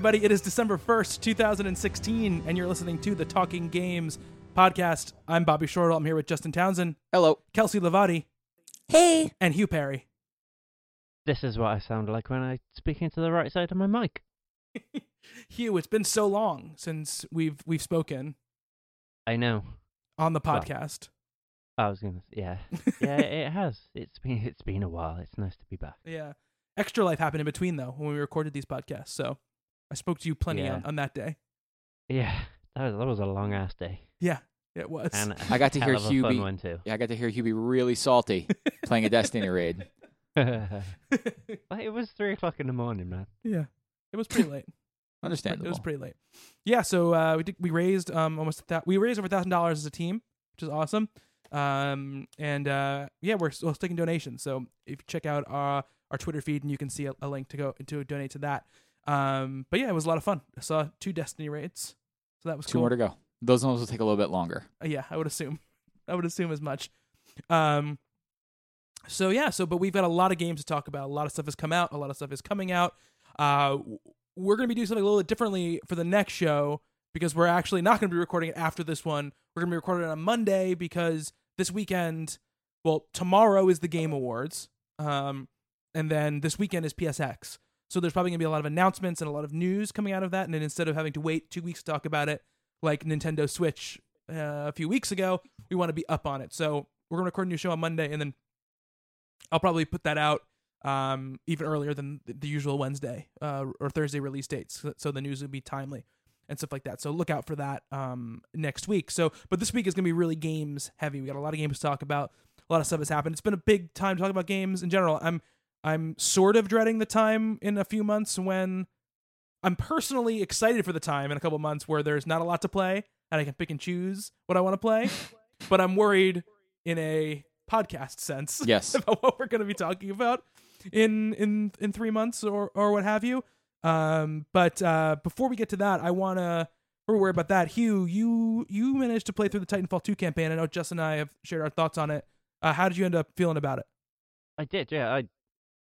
everybody. It is December 1st, 2016, and you're listening to the Talking Games podcast. I'm Bobby Shortle. I'm here with Justin Townsend, Hello. Kelsey Levati, Hey. and Hugh Perry. This is what I sound like when I speak into the right side of my mic. Hugh, it's been so long since we've we've spoken I know. on the Well. podcast. I was gonna. Yeah, yeah. it has. It's been. It's been a while. It's nice to be back. Yeah. Extra life happened in between though when we recorded these podcasts. So I spoke to you plenty Yeah. on, on that day. Yeah, that was that was a long ass day, Yeah, it was. and I got to hear of Hubie- one too. Yeah, I got to hear Hubie really salty playing a Destiny raid. It was three o'clock in the morning, man. yeah. It was pretty late. Understandable. It was pretty late. Yeah, so uh, we did, we raised um almost that we raised over thousand dollars as a team, which is awesome. Um and uh yeah, we're still taking donations. So if you check out our our Twitter feed and you can see a, a link to go to donate to that. Um but yeah, it was a lot of fun. I saw two Destiny raids, so that was Two cool. more to go. Those ones will take a little bit longer. Uh, yeah, I would assume. I would assume as much. Um so yeah, so but we've got a lot of games to talk about. A lot of stuff has come out, a lot of stuff is coming out. Uh we're going to be doing something a little bit differently for the next show because we're actually not going to be recording it after this one. We're going to be recording it on Monday because this weekend, well, tomorrow is the Game Awards. Um and then this weekend is PSX. So there's probably going to be a lot of announcements and a lot of news coming out of that and then instead of having to wait 2 weeks to talk about it like Nintendo Switch uh, a few weeks ago, we want to be up on it. So we're going to record a new show on Monday, and then I'll probably put that out um, even earlier than the usual Wednesday uh, or Thursday release dates, so- so the news will be timely and stuff like that. So look out for that um, next week. So, but this week is going to be really games heavy. We got a lot of games to talk about. A lot of stuff has happened. It's been a big time to talk about games in general. I'm I'm sort of dreading the time in a few months when I'm personally excited for the time in a couple months where there's not a lot to play and I can pick and choose what I want to play. but I'm worried in a podcast sense Yes. about what we're going to be talking about in in in 3 months or or what have you. Um but uh before we get to that, I want to we're worried about that. Hugh, you you managed to play through the Titanfall 2 campaign. I know Justin and I have shared our thoughts on it. Uh, how did you end up feeling about it? I did. Yeah, I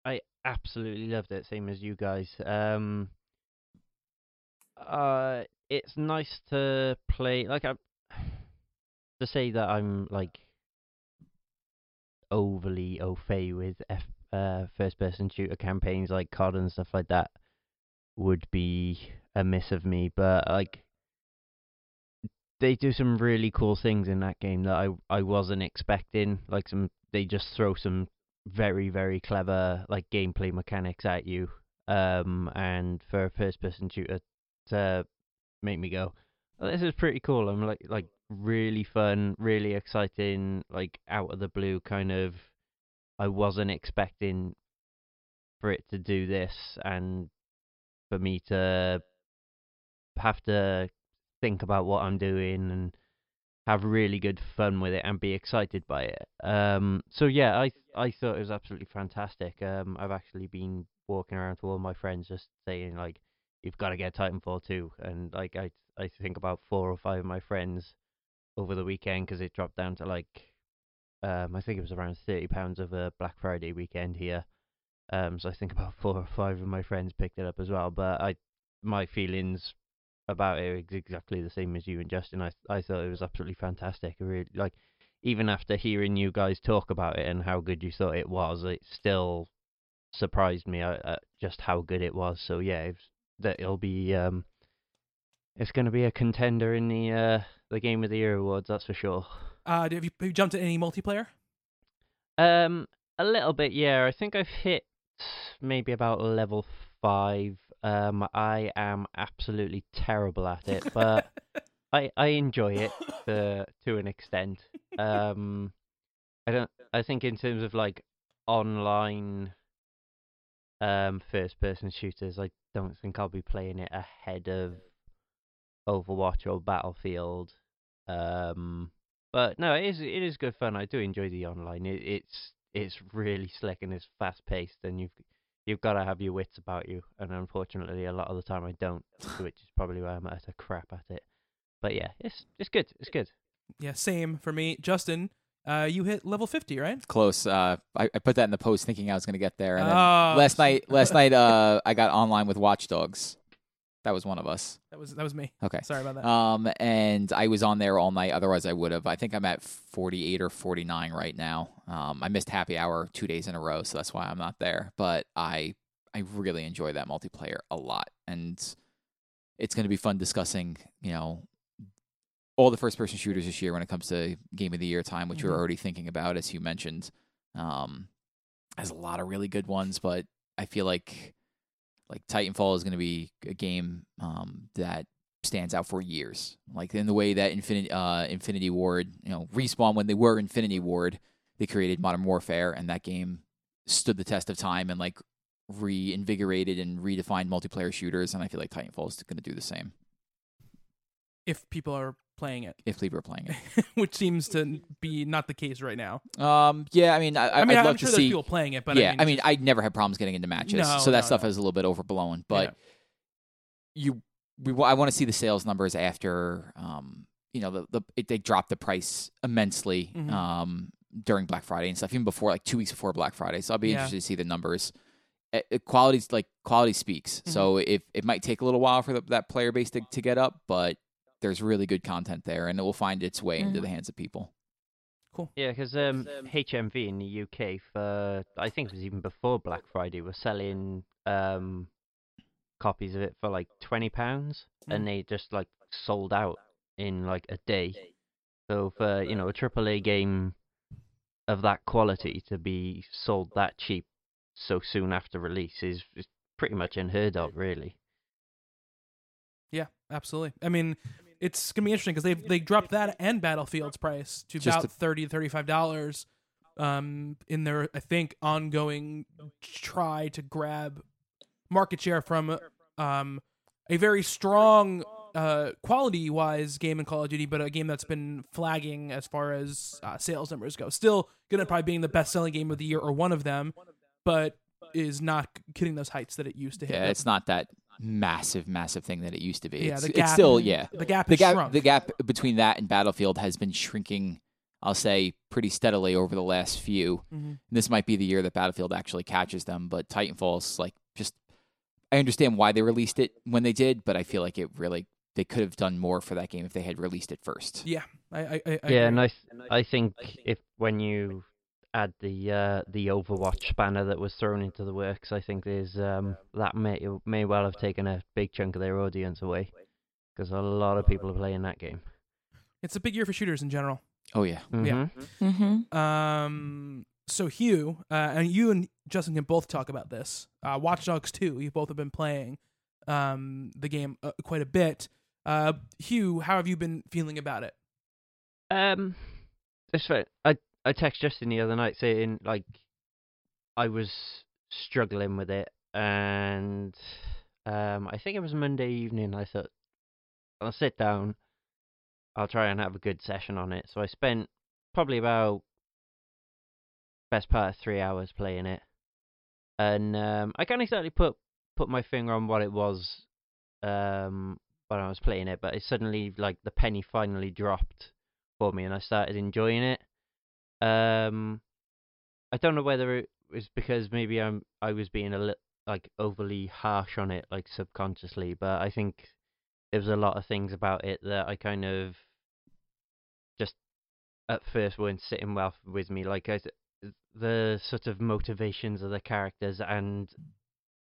I absolutely loved it. Same as you guys. Um. Uh, it's nice to play. Like I to say that I'm like overly au fait with F, uh, first person shooter campaigns like COD and stuff like that would be a miss of me, but like they do some really cool things in that game that I I wasn't expecting. Like some they just throw some very very clever like gameplay mechanics at you. Um and for a first person shooter to make me go, oh, this is pretty cool. I'm like like really fun, really exciting, like out of the blue kind of. I wasn't expecting for it to do this, and for me to have to think about what I'm doing and have really good fun with it and be excited by it. Um, so yeah, I I thought it was absolutely fantastic. Um, I've actually been walking around to all my friends just saying like, you've got to get Titanfall 2, and like I I think about four or five of my friends over the weekend because it dropped down to like, um, I think it was around thirty pounds of a Black Friday weekend here. Um, so I think about four or five of my friends picked it up as well. But I, my feelings about it exactly the same as you and Justin. I I thought it was absolutely fantastic. I really like, even after hearing you guys talk about it and how good you thought it was, it still surprised me uh, uh, just how good it was. So yeah, it's, that it'll be um, it's going to be a contender in the uh the Game of the Year awards. That's for sure. Uh, have you, have you jumped to any multiplayer? Um, a little bit, yeah. I think I've hit maybe about level five. Um, I am absolutely terrible at it, but I I enjoy it to to an extent. Um, I don't. I think in terms of like online, um, first person shooters, I don't think I'll be playing it ahead of Overwatch or Battlefield. Um, but no, it is it is good fun. I do enjoy the online. It, it's it's really slick and it's fast paced, and you've you've got to have your wits about you. And unfortunately, a lot of the time I don't, which is probably why I'm a crap at it. But yeah, it's it's good. It's good. Yeah, same for me. Justin, uh, you hit level 50, right? Close. Uh, I, I put that in the post thinking I was going to get there. And then Oh, last night, last night, uh, I got online with Watch Dogs. That was one of us. That was that was me. Okay. Sorry about that. Um, and I was on there all night. Otherwise, I would have. I think I'm at 48 or 49 right now. Um, I missed happy hour two days in a row, so that's why I'm not there. But I, I really enjoy that multiplayer a lot, and it's going to be fun discussing, you know, all the first person shooters this year when it comes to game of the year time, which Mhm. we're already thinking about, as you mentioned. Um, has a lot of really good ones, but I feel like like Titanfall is going to be a game um, that stands out for years. Like in the way that Infinity uh, Infinity Ward, you know, respawn when they were Infinity Ward, they created Modern Warfare, and that game stood the test of time and like reinvigorated and redefined multiplayer shooters. And I feel like Titanfall is going to do the same if people are playing it, if people are playing it. which seems to be not the case right now. Um, yeah, I mean, I, I mean, I'd I'm love sure to there's see. people playing it, but yeah, I mean, I never had problems getting into matches, No, so that no, stuff no. is a little bit overblown. But Yeah. you, we, I want to see the sales numbers after, um, you know, the the it, they dropped the price immensely, Mhm. um, during Black Friday and stuff, even before like two weeks before Black Friday. So I'll be Yeah. interested to see the numbers. Uh, uh, quality's like quality speaks, Mm-hmm. so if it might take a little while for the, that player base to, to get up, but there's really good content there, and it will find its way into Mhm. the hands of people. Cool. Yeah, because um, HMV in the UK for I think it was even before Black Friday was selling um copies of it for like twenty pounds, Mm. and they just like sold out in like a day. So for you know a AAA game of that quality to be sold that cheap so soon after release is, is pretty much unheard of, really. Yeah, absolutely. I mean, it's gonna be interesting because they they dropped that and Battlefield's price to Just about to- thirty to thirty five dollars. Um, in their I think ongoing try to grab market share from um a very strong uh quality wise game in Call of Duty, but a game that's been flagging as far as uh, sales numbers go. Still gonna probably being the best selling game of the year or one of them, but is not hitting those heights that it used to hit. Yeah, it's not that massive, massive thing that it used to be. Yeah, it's, the it's gap- still yeah. the gap The gap, shrunk. the gap between that and Battlefield has been shrinking. I'll say pretty steadily over the last few. Mhm. This might be the year that Battlefield actually catches them, but Titanfall's like just. I understand why they released it when they did, but I feel like it really they could have done more for that game if they had released it first. Yeah, I, I, I I yeah, agree. and I, th- I think if when you add the uh, the Overwatch banner that was thrown into the works, I think there's um, that may may well have taken a big chunk of their audience away because a lot of people are playing that game. it's a big year for shooters in general. Oh yeah, Yeah. Mhm. Mm-hmm. Um, so Hugh, uh, and you and Justin can both talk about this. Uh, Watch Dogs 2, you both have been playing um, the game uh, quite a bit. Uh, Hugh, how have you been feeling about it? Um, this way, I I texted Justin the other night saying like I was struggling with it, and um, I think it was Monday evening. I thought I'll sit down, I'll try and have a good session on it. So I spent probably about best part of three hours playing it, and um, I can't exactly put put my finger on what it was um when I was playing it, but it suddenly like the penny finally dropped for me, and I started enjoying it. Um, I don't know whether it was because maybe I'm I was being a little like overly harsh on it, like subconsciously, but I think there was a lot of things about it that I kind of just at first weren't sitting well with me. Like I, the sort of motivations of the characters and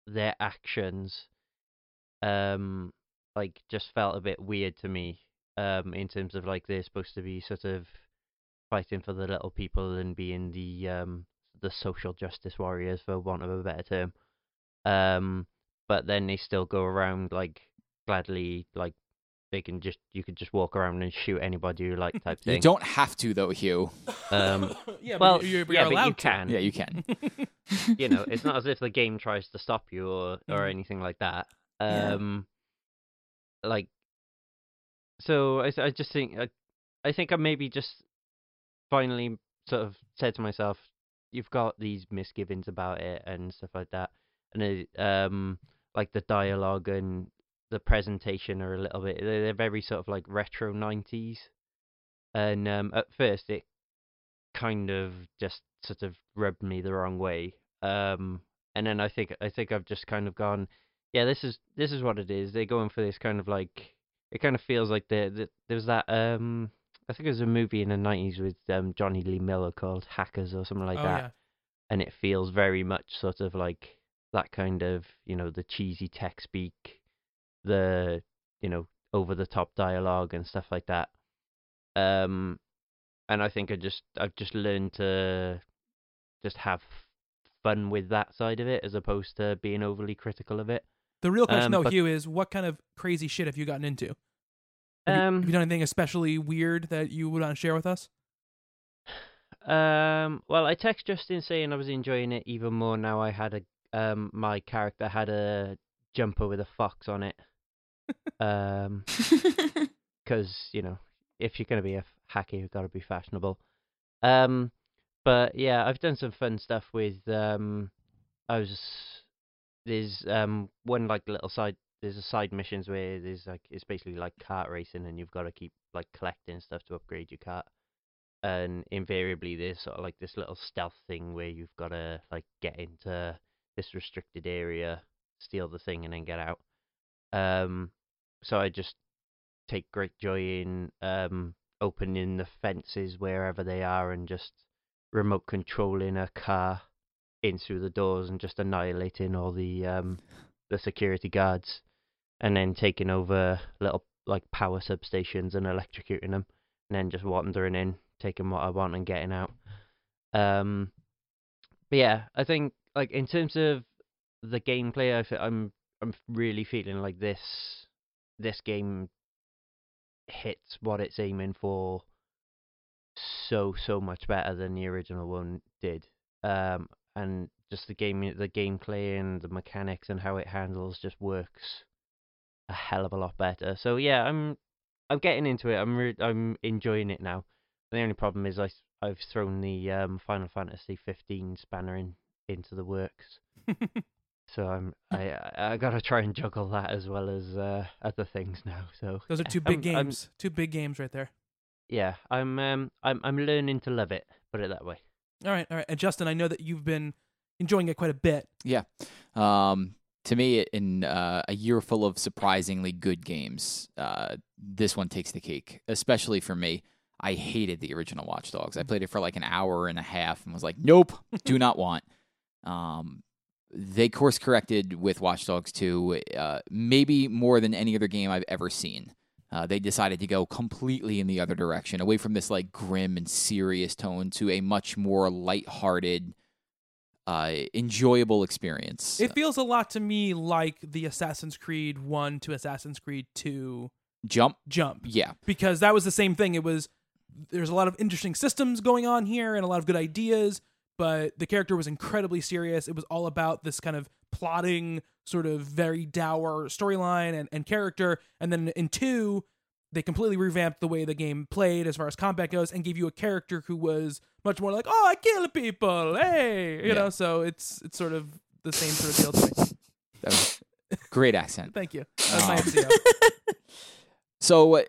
their actions, um, like just felt a bit weird to me. Um, in terms of like they're supposed to be sort of fighting for the little people and being the um the social justice warriors for want of a better term. Um, but then they still go around like gladly like they can just you could just walk around and shoot anybody you like type thing. you don't have to though, Hugh. Um, yeah, well, but you're, you're yeah, but allowed you to. can. Yeah, you can. you know, it's not as if the game tries to stop you or or Mhm. anything like that. Yeah. Um, like, so I I just think I, I think I maybe just finally sort of said to myself, you've got these misgivings about it and stuff like that, and it, um, like the dialogue and the presentation are a little bit they're, very sort of like retro nineties, and um, at first it kind of just sort of rubbed me the wrong way. Um, and then I think I think I've just kind of gone, yeah, this is this is what it is. They're going for this kind of like it kind of feels like the, the there was that um I think it was a movie in the nineties with um Jonny Lee Miller called Hackers or something like oh that, yeah. and it feels very much sort of like that kind of you know the cheesy tech speak, the you know over the top dialogue and stuff like that. Um, and I think I just I've just learned to just have fun with that side of it as opposed to being overly critical of it. The real question Um, though, but- Hugh, is what kind of crazy shit have you gotten into? Have, you, Um, have you done anything especially weird that you would want to share with us? Um, well, I text Justin saying I was enjoying it even more now. I had a um, my character had a jumper with a fox on it. Um, because you know, if you're gonna be a hacker, you've got to be fashionable. Um, but yeah, I've done some fun stuff with um, I was there's um one like little side there's a side missions where there's like it's basically like kart racing and you've got to keep like collecting stuff to upgrade your kart. And invariably there's sort of like this little stealth thing where you've got to like get into this restricted area steal the thing and then get out. Um so i just take great joy in um opening the fences wherever they are and just remote controlling a car in through the doors and just annihilating all the um the security guards and then taking over little like power substations and electrocuting them and then just wandering in taking what i want and getting out. Um but yeah i think like in terms of the gameplay I fe- i'm i'm really feeling like this this game hits what it's aiming for so so much better than the original one did. Um and just the game the gameplay and the mechanics and how it handles just works a hell of a lot better so yeah i'm i'm getting into it i'm re- i'm enjoying it now the only problem is I I've thrown the um final fantasy 15 spanner in into the works so i'm i i I gotta try and juggle that as well as uh other things now so Those are two big I'm- I'm- games. two big games right there. yeah i'm um i'm i'm learning to love it put it that way All right, all right. And Justin, I know that you've been enjoying it quite a bit. Yeah. Um, to me, in uh, a year full of surprisingly good games, uh, this one takes the cake, especially for me. I hated the original Watch Dogs. I played it for like an hour and a half and was like, nope, do not want. Um, they course corrected with Watch Dogs 2, uh, maybe more than any other game I've ever seen. Uh, they decided to go completely in the other direction, away from this like grim and serious tone to a much more lighthearted, uh, enjoyable experience. It feels a lot to me like the Assassin's Creed 1 to Assassin's Creed 2 Jump, jump yeah, because that was the same thing. It was there's a lot of interesting systems going on here and a lot of good ideas, but the character was incredibly serious. It was all about this kind of plotting, sort of very dour storyline and, and character. And then in two, they completely revamped the way the game played as far as combat goes and gave you a character who was much more like, oh, I kill people, hey, you Yeah. know. So it's it's sort of the same sort of deal to me. that was great accent. Thank you. That was my Um, So, uh,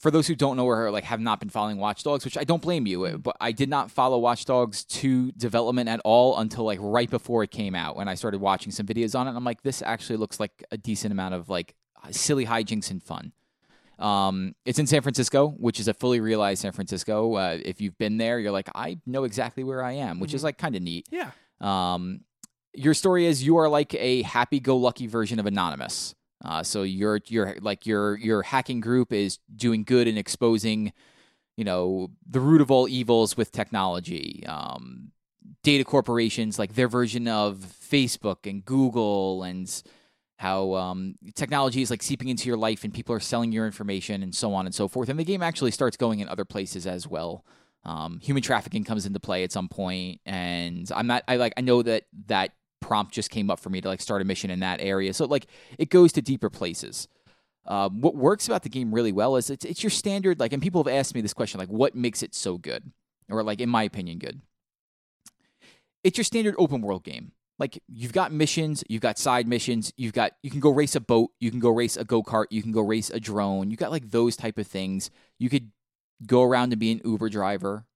for those who don't know or like have not been following Watch Dogs, which I don't blame you, Mm. uh, but I did not follow Watch Dogs 2 development at all until like right before it came out when I started watching some videos on it. And I'm like, this actually looks like a decent amount of like silly hijinks and fun. Um, it's in San Francisco, which is a fully realized San Francisco. Uh, if you've been there, you're like, I know exactly where I am, which is Mhm. like kind of neat. Yeah. Um, your story is you are like a happy-go-lucky version of Anonymous. Uh, so your your like your your hacking group is doing good and exposing, you know, the root of all evils with technology. Um, data corporations, like their version of Facebook and Google, and how um, technology is like seeping into your life and people are selling your information and so on and so forth. And the game actually starts going in other places as well. Um, human trafficking comes into play at some point, and I'm not. I like. I know that that prompt just came up for me to like start a mission in that area. So like it goes to deeper places. Um, what works about the game really well is it's it's your standard like, and people have asked me this question like, what makes it so good, or like in my opinion, good. It's your standard open world game. Like you've got missions, you've got side missions, you've got you can go race a boat, you can go race a go kart, you can go race a drone. You got like those type of things. You could go around and be an Uber driver.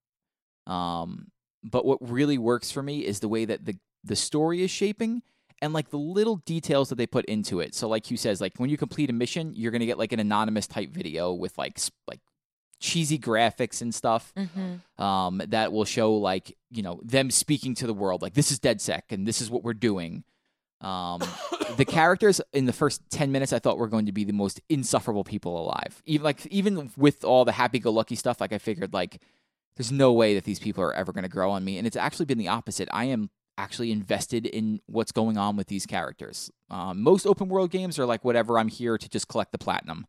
Um, but what really works for me is the way that the the story is shaping and like the little details that they put into it. So like Hugh says, like when you complete a mission, you're gonna get like an anonymous type video with like like cheesy graphics and stuff Mm-hmm. um, that will show like you know them speaking to the world like this is DedSec and this is what we're doing. Um, the characters in the first ten minutes I thought were going to be the most insufferable people alive. Even like even with all the happy-go-lucky stuff, like I figured like there's no way that these people are ever going to grow on me, and it's actually been the opposite. I am actually invested in what's going on with these characters. Um, most open world games are like whatever. I'm here to just collect the platinum.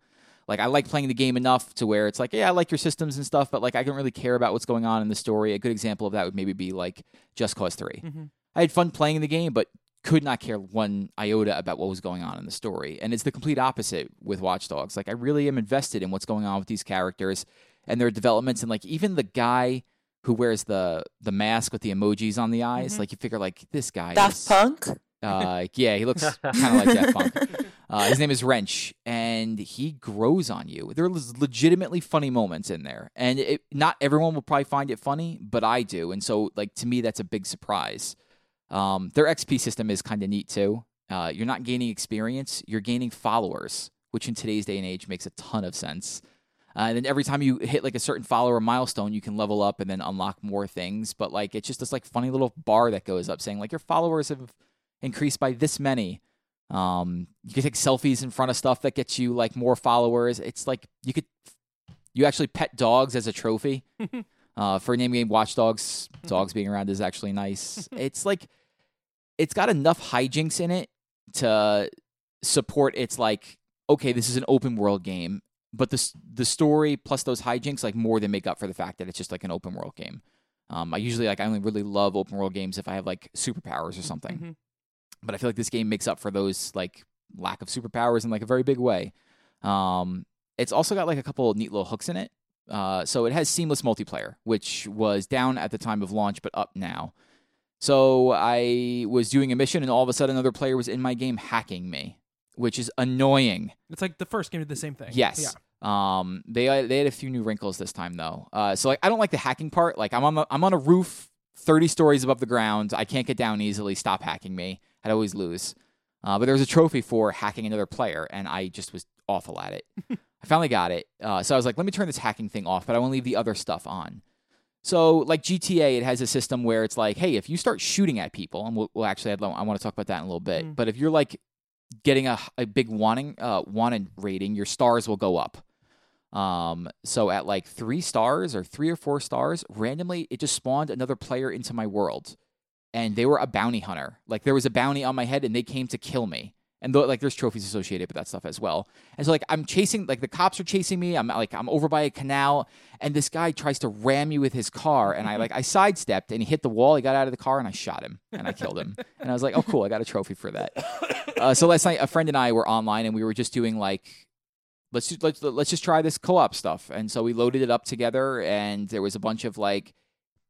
Like I like playing the game enough to where it's like, yeah, I like your systems and stuff, but like I don't really care about what's going on in the story. A good example of that would maybe be like Just Cause 3. Mhm. I had fun playing the game, but could not care one iota about what was going on in the story. And it's the complete opposite with Watch Dogs. Like I really am invested in what's going on with these characters and their developments and like even the guy who wears the the mask with the emojis on the eyes, Mhm. like you figure like this guy Daft is Punk. uh, yeah, he looks kind of like Daft Punk. Uh, his name is Wrench, and he grows on you. There are legitimately funny moments in there, and it, not everyone will probably find it funny, but I do, and so like to me, that's a big surprise. Um, their XP system is kind of neat too. Uh, you're not gaining experience; you're gaining followers, which in today's day and age makes a ton of sense. Uh, and then every time you hit like a certain follower milestone, you can level up and then unlock more things. But like it's just this like funny little bar that goes up saying like your followers have increased by this many. Um, you can take selfies in front of stuff that gets you like more followers. It's like you could you actually pet dogs as a trophy. uh, for a name game Watch Dogs, dogs being around is actually nice. it's like it's got enough hijinks in it to support its like okay, this is an open world game, but the the story plus those hijinks like more than make up for the fact that it's just like an open world game. Um, I usually like I only really love open world games if I have like superpowers or something Mhm. But I feel like this game makes up for those like lack of superpowers in like a very big way. Um, it's also got like a couple of neat little hooks in it. Uh, so it has seamless multiplayer, which was down at the time of launch, but up now. So I was doing a mission, and all of a sudden, another player was in my game hacking me, which is annoying. It's like the first game did the same thing. Yes. Yeah. Um. They they had a few new wrinkles this time though. Uh. So like I don't like the hacking part. Like I'm on a, I'm on a roof, thirty stories above the ground. I can't get down easily. Stop hacking me. I'd always lose. Uh. But there was a trophy for hacking another player, and I just was awful at it. I finally got it. Uh. So I was like, let me turn this hacking thing off, but I want to leave the other stuff on. So, like GTA, it has a system where it's like, hey, if you start shooting at people, and we'll, we'll actually, I'd, I want to talk about that in a little bit. Mm. But if you're like getting a, a big wanting, uh, wanted rating, your stars will go up. Um, so at like three stars or three or four stars, randomly, it just spawned another player into my world, and they were a bounty hunter. Like there was a bounty on my head, and they came to kill me. And though, like, there's trophies associated with that stuff as well. And so, like, I'm chasing, like, the cops are chasing me. I'm like, I'm over by a canal, and this guy tries to ram me with his car, and I like, I sidestepped, and he hit the wall. He got out of the car, and I shot him, and I killed him. And I was like, oh, cool, I got a trophy for that. Uh, so last night, a friend and I were online, and we were just doing like, let's just, let's let's just try this co-op stuff. And so we loaded it up together, and there was a bunch of like,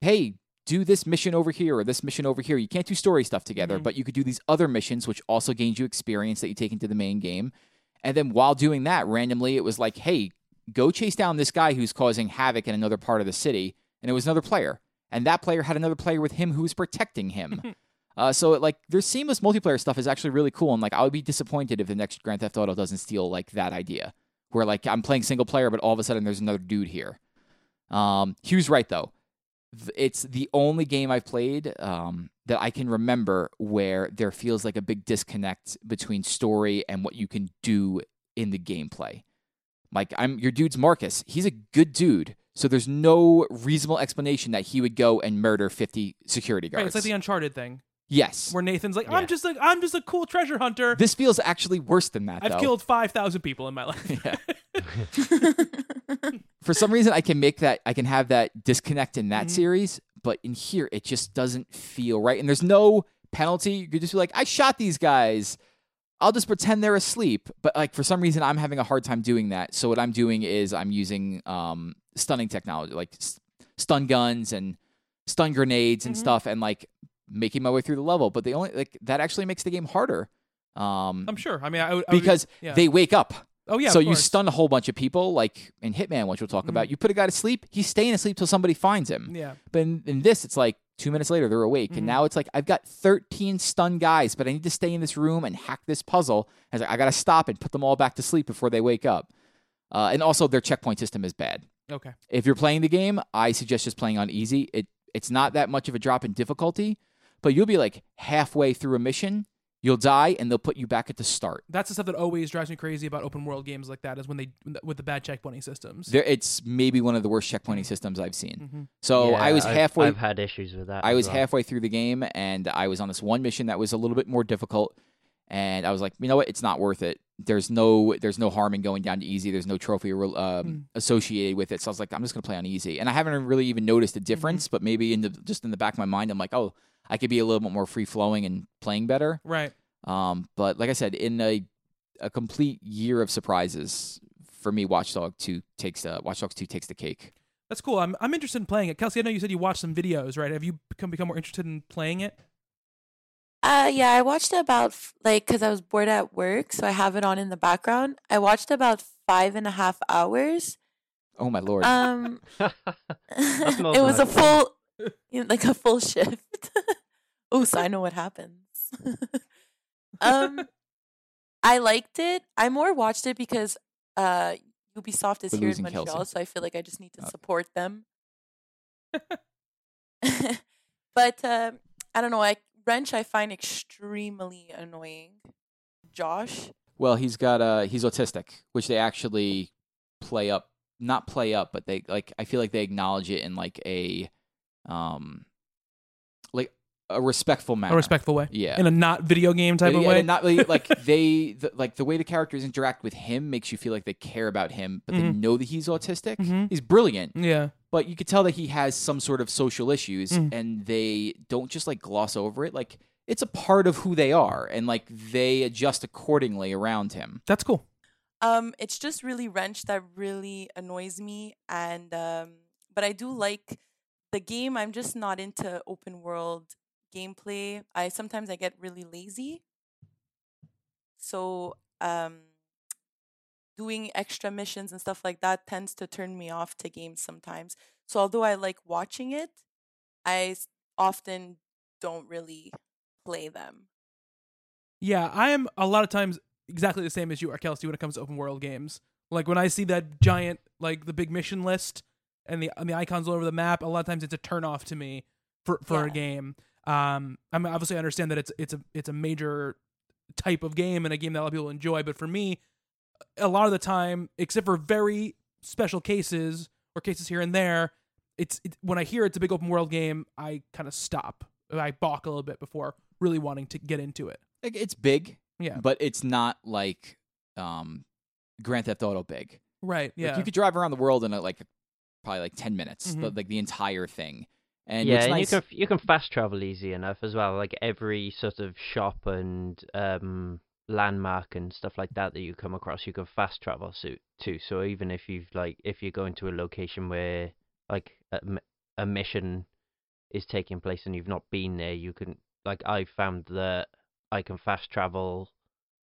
hey, do this mission over here or this mission over here. You can't do story stuff together, Mhm. but you could do these other missions, which also gains you experience that you take into the main game. And then while doing that, randomly, it was like, hey, go chase down this guy who's causing havoc in another part of the city. And it was another player. And that player had another player with him who was protecting him. uh, so, it, like, their seamless multiplayer stuff is actually really cool. And, like, I would be disappointed if the next Grand Theft Auto doesn't steal, like, that idea. Where, like, I'm playing single player, but all of a sudden there's another dude here. Um, Hugh's right, though th- it's the only game I've played um, that I can remember where there feels like a big disconnect between story and what you can do in the gameplay. Like I'm your dude's Marcus. He's a good dude. So there's no reasonable explanation that he would go and murder 50 security guards. Right, it's like the Uncharted thing yes. where Nathan's like, I'm just like I'm just a cool treasure hunter. This feels actually worse than that I've though. killed five thousand people in my life. Yeah. For some reason I can make that I can have that disconnect in that Mhm. series, but in here it just doesn't feel right. And there's no penalty. You could just be like, I shot these guys. I'll just pretend they're asleep. But like for some reason I'm having a hard time doing that. So what I'm doing is I'm using um stunning technology, like s- stun guns and stun grenades and Mhm. stuff and like making my way through the level. But the only like that actually makes the game harder. Um I'm sure. I mean, I would I would- because yeah. they wake up. Oh yeah. so you stun a whole bunch of people, like in Hitman, which we'll talk about. Mhm. You put a guy to sleep, he's staying asleep till somebody finds him. Yeah. But in, in this, it's like Two minutes later, they're awake, Mhm. and now it's like I've got 13 stunned guys, but I need to stay in this room and hack this puzzle. I like, I gotta stop and put them all back to sleep before they wake up. Uh, and also, their checkpoint system is bad. Okay. If you're playing the game, I suggest just playing on easy. It it's not that much of a drop in difficulty, but you'll be like halfway through a mission, you'll die, and they'll put you back at the start. That's the stuff that always drives me crazy about open world games like that is when they with the bad checkpointing systems. There, it's maybe one of the worst checkpointing systems I've seen. hmm So Yeah, I was I've- halfway. I've had issues with that. I was well. halfway through the game, and I was on this one mission that was a little bit more difficult. And I was like, you know what? It's not worth it. There's no, there's no harm in going down to easy. There's no trophy um, Mm. associated with it. So I was like, I'm just gonna play on easy. And I haven't really even noticed Mm-hmm. a difference. But maybe in the just in the back of my mind, I'm like, oh, I could be a little bit more free flowing and playing better. Right. Um, but like I said, in a a complete year of surprises for me, Watchdog Two takes the Watch Dogs Two takes the cake. That's cool. I'm I'm interested in playing it. Kelsey, I know you said you watched some videos, right? Have you become become more interested in playing it? Uh, yeah, I watched about like because I was bored at work, so I have it on in the background. I watched about five and a half hours. Oh my lord! Um, it was a full, you know, like a full shift. oh, so I know what happens. um, I liked it. I more watched it because uh Ubisoft is We're here in Montreal, Kelsey. so I feel like I just need to Okay. support them. but uh, I don't know. I wrench I find extremely annoying. Josh, Well, he's got uh he's autistic, which they actually play up, not play up, but they like I feel like they acknowledge it in like a um like a respectful manner. A respectful way. Yeah. In a not video game type Yeah, of yeah, way. Not really like they the, like the way the characters interact with him makes you feel like they care about him, but they Mhm. know that he's autistic. Mhm. He's brilliant, yeah. But you could tell that he has some sort of social issues Mm. and they don't just like gloss over it like it's a part of who they are and like they adjust accordingly around him That's cool. um, it's just really wrench that really annoys me, and um, but I do like the game. I'm just not into open world gameplay. I sometimes I get really lazy, so um, doing extra missions and stuff like that tends to turn me off to games sometimes. So although I like watching it, I often don't really play them. Yeah, I am a lot of times exactly the same as you are, Kelsey, when it comes to open world games. Like when I see that giant, like the big mission list and the and the icons all over the map, a lot of times it's a turn off to me for for a game. Um, I mean, obviously I understand that it's it's a it's a major type of game and a game that a lot of people enjoy, but for me, a lot of the time, except for very special cases or cases here and there, it's it, when I hear it's a big open world game, I kind of stop. I balk a little bit before really wanting to get into it. it's big Yeah. but it's not like um grand theft auto big Right. Like, you could drive around the world in uh, like probably like 10 minutes the, Mhm. like the entire thing and yeah, what's and nice, you can you can fast travel easy enough as well. Like every sort of shop and um landmark and stuff like that that you come across, you can fast travel so, too. So even if you've like if you're going to a location where like a mission is taking place and you've not been there, you can like I found that I can fast travel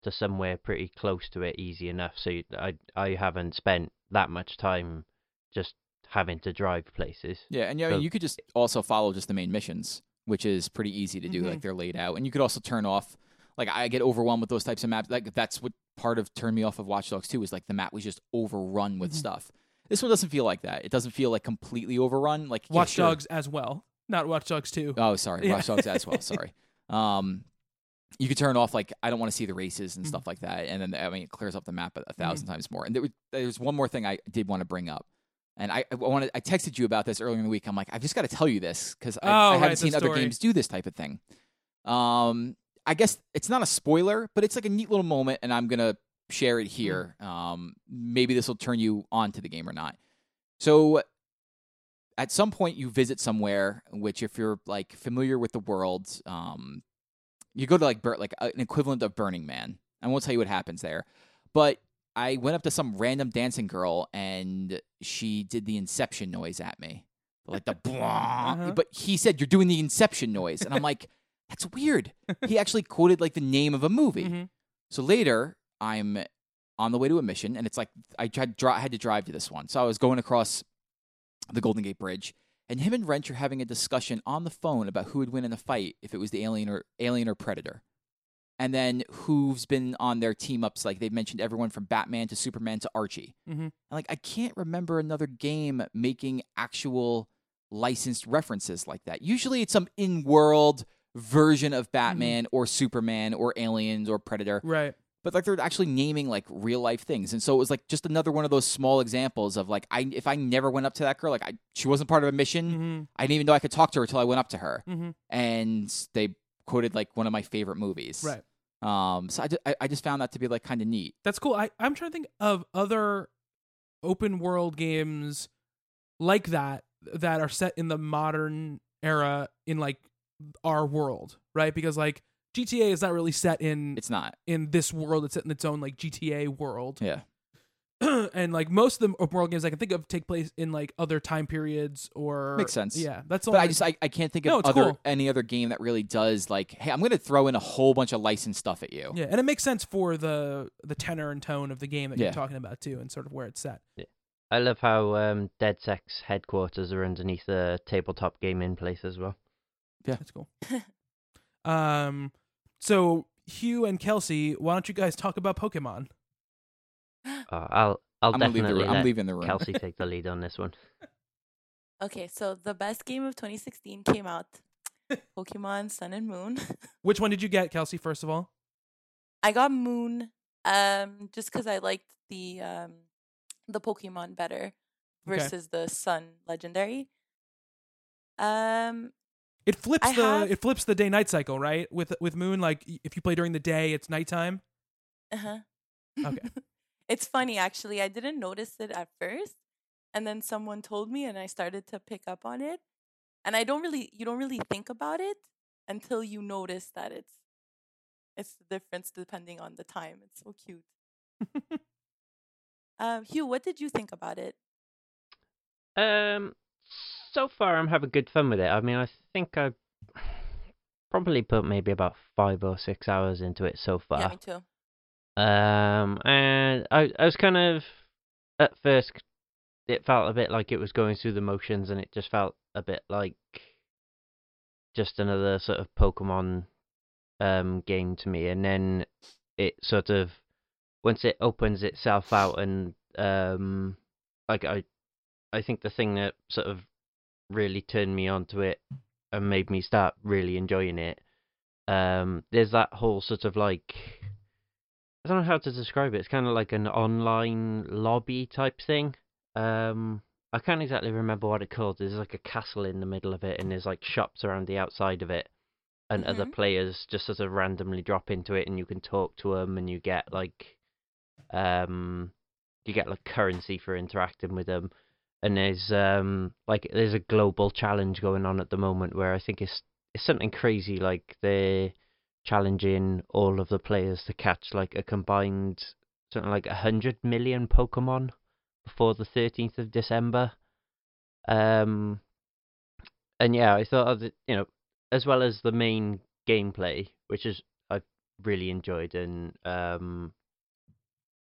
to somewhere pretty close to it easy enough. So I I haven't spent that much time just having to drive places. yeah and yeah so- you could just also follow just the main missions which is pretty easy to do Mhm. like they're laid out and you could also turn off like i get overwhelmed with those types of maps like that's what part of turned me off of watch dogs 2 is like the map was just overrun with Mhm. stuff this one doesn't feel like that it doesn't feel like completely overrun like yeah, Watch sure. Dogs as well, not Watch Dogs Two. Oh, sorry, Yeah. Watch Dogs as well. Sorry. Um, you could turn off like I don't want to see the races and Mhm. stuff like that, and then I mean it clears up the map a, a Mm-hmm. 1000 times more. And there was, there's one more thing I did want to bring up, and I I wanted I texted you about this earlier in the week. I'm like I've just got to tell you this because I, Oh, I haven't right, seen other games do this type of thing. Um, I guess it's not a spoiler, but it's like a neat little moment, and I'm gonna share it here. Mm. Um, maybe this will turn you on to the game or not. So at some point you visit somewhere which if you're like familiar with the world um you go to like Bur- like an equivalent of burning man i won't tell you what happens there but i went up to some random dancing girl and she did the inception noise at me like the blah Uh-huh. but he said you're doing the inception noise and i'm like that's weird he actually quoted like the name of a movie Mhm. so later, I'm on the way to a mission, and it's like I tried dri- had to drive to this one. So I was going across the Golden Gate Bridge, and him and Wrench are having a discussion on the phone about who would win in a fight if it was the alien or alien or predator. And then who's been on their team ups? Like they've mentioned everyone from Batman to Superman to Archie. Mm-hmm. And like I can't remember another game making actual licensed references like that. Usually it's some in-world version of Batman or Superman or aliens or Predator Right. but like they're actually naming like real life things and so it was like just another one of those small examples of like i if i never went up to that girl like i she wasn't part of a mission Mm-hmm. i didn't even know i could talk to her until i went up to her Mm-hmm. and they quoted like one of my favorite movies Right. um so i just, I, I just found that to be like kind of neat That's cool. I, I'm trying to think of other open world games like that that are set in the modern era in like our world, right? Because like GTA is not really set in it's not in this world. It's set in its own like GTA world. yeah and like most of the open world games I can think of take place in like other time periods or Makes sense. Yeah, that's the but only i just I, I can't think No, of it's other cool. any other game that really does like hey i'm gonna throw in a whole bunch of licensed stuff at you yeah, and it makes sense for the the tenor and tone of the game that Yeah. you're talking about too, and sort of where it's set. Yeah. I love how um, DedSec headquarters are underneath the tabletop gaming place as well. Yeah, that's cool. um, so Hugh and Kelsey, why don't you guys talk about Pokemon? Uh, I'll I'll i'm gonna leave the definitely room i'm leaving the room Kelsey take the lead on this one. Okay, so the best game of 2016 came out. Pokemon Sun and Moon. Which one did you get, Kelsey? First of all, I got Moon um just cuz I liked the um the Pokemon better Okay. versus the Sun legendary. Um it flips I the have- it flips the day night cycle, right? With with Moon, like if you play during the day, it's nighttime. uh-huh. Okay. it's funny actually. I didn't notice it at first and then someone told me and I started to pick up on it. And I don't really you don't really think about it until you notice that it's it's the difference depending on the time. It's so cute. Um, Hugh, what did you think about it? Um, so far I'm having good fun with it. I mean, I think I probably put maybe about five or six hours into it so far. Yeah, me too. Um, and I I was kind of at first it felt a bit like it was going through the motions, and it just felt a bit like just another sort of Pokemon um game to me. And then it sort of once it opens itself out, and um, like I I think the thing that sort of really turned me onto it and made me start really enjoying it. Um, there's that whole sort of like I don't know how to describe it. It's kind of like an online lobby type thing. Um, I can't exactly remember what it called. There's like a castle in the middle of it, and there's like shops around the outside of it, and other Mhm. players just sort of randomly drop into it, and you can talk to them, and you get like, um, you get like currency for interacting with them. And there's um like there's a global challenge going on at the moment where I think it's it's something crazy like they're challenging all of the players to catch like a combined something like a hundred million Pokemon before the thirteenth of December. Um, and yeah, I thought it, you know, as well as the main gameplay, which is I've really enjoyed, and um,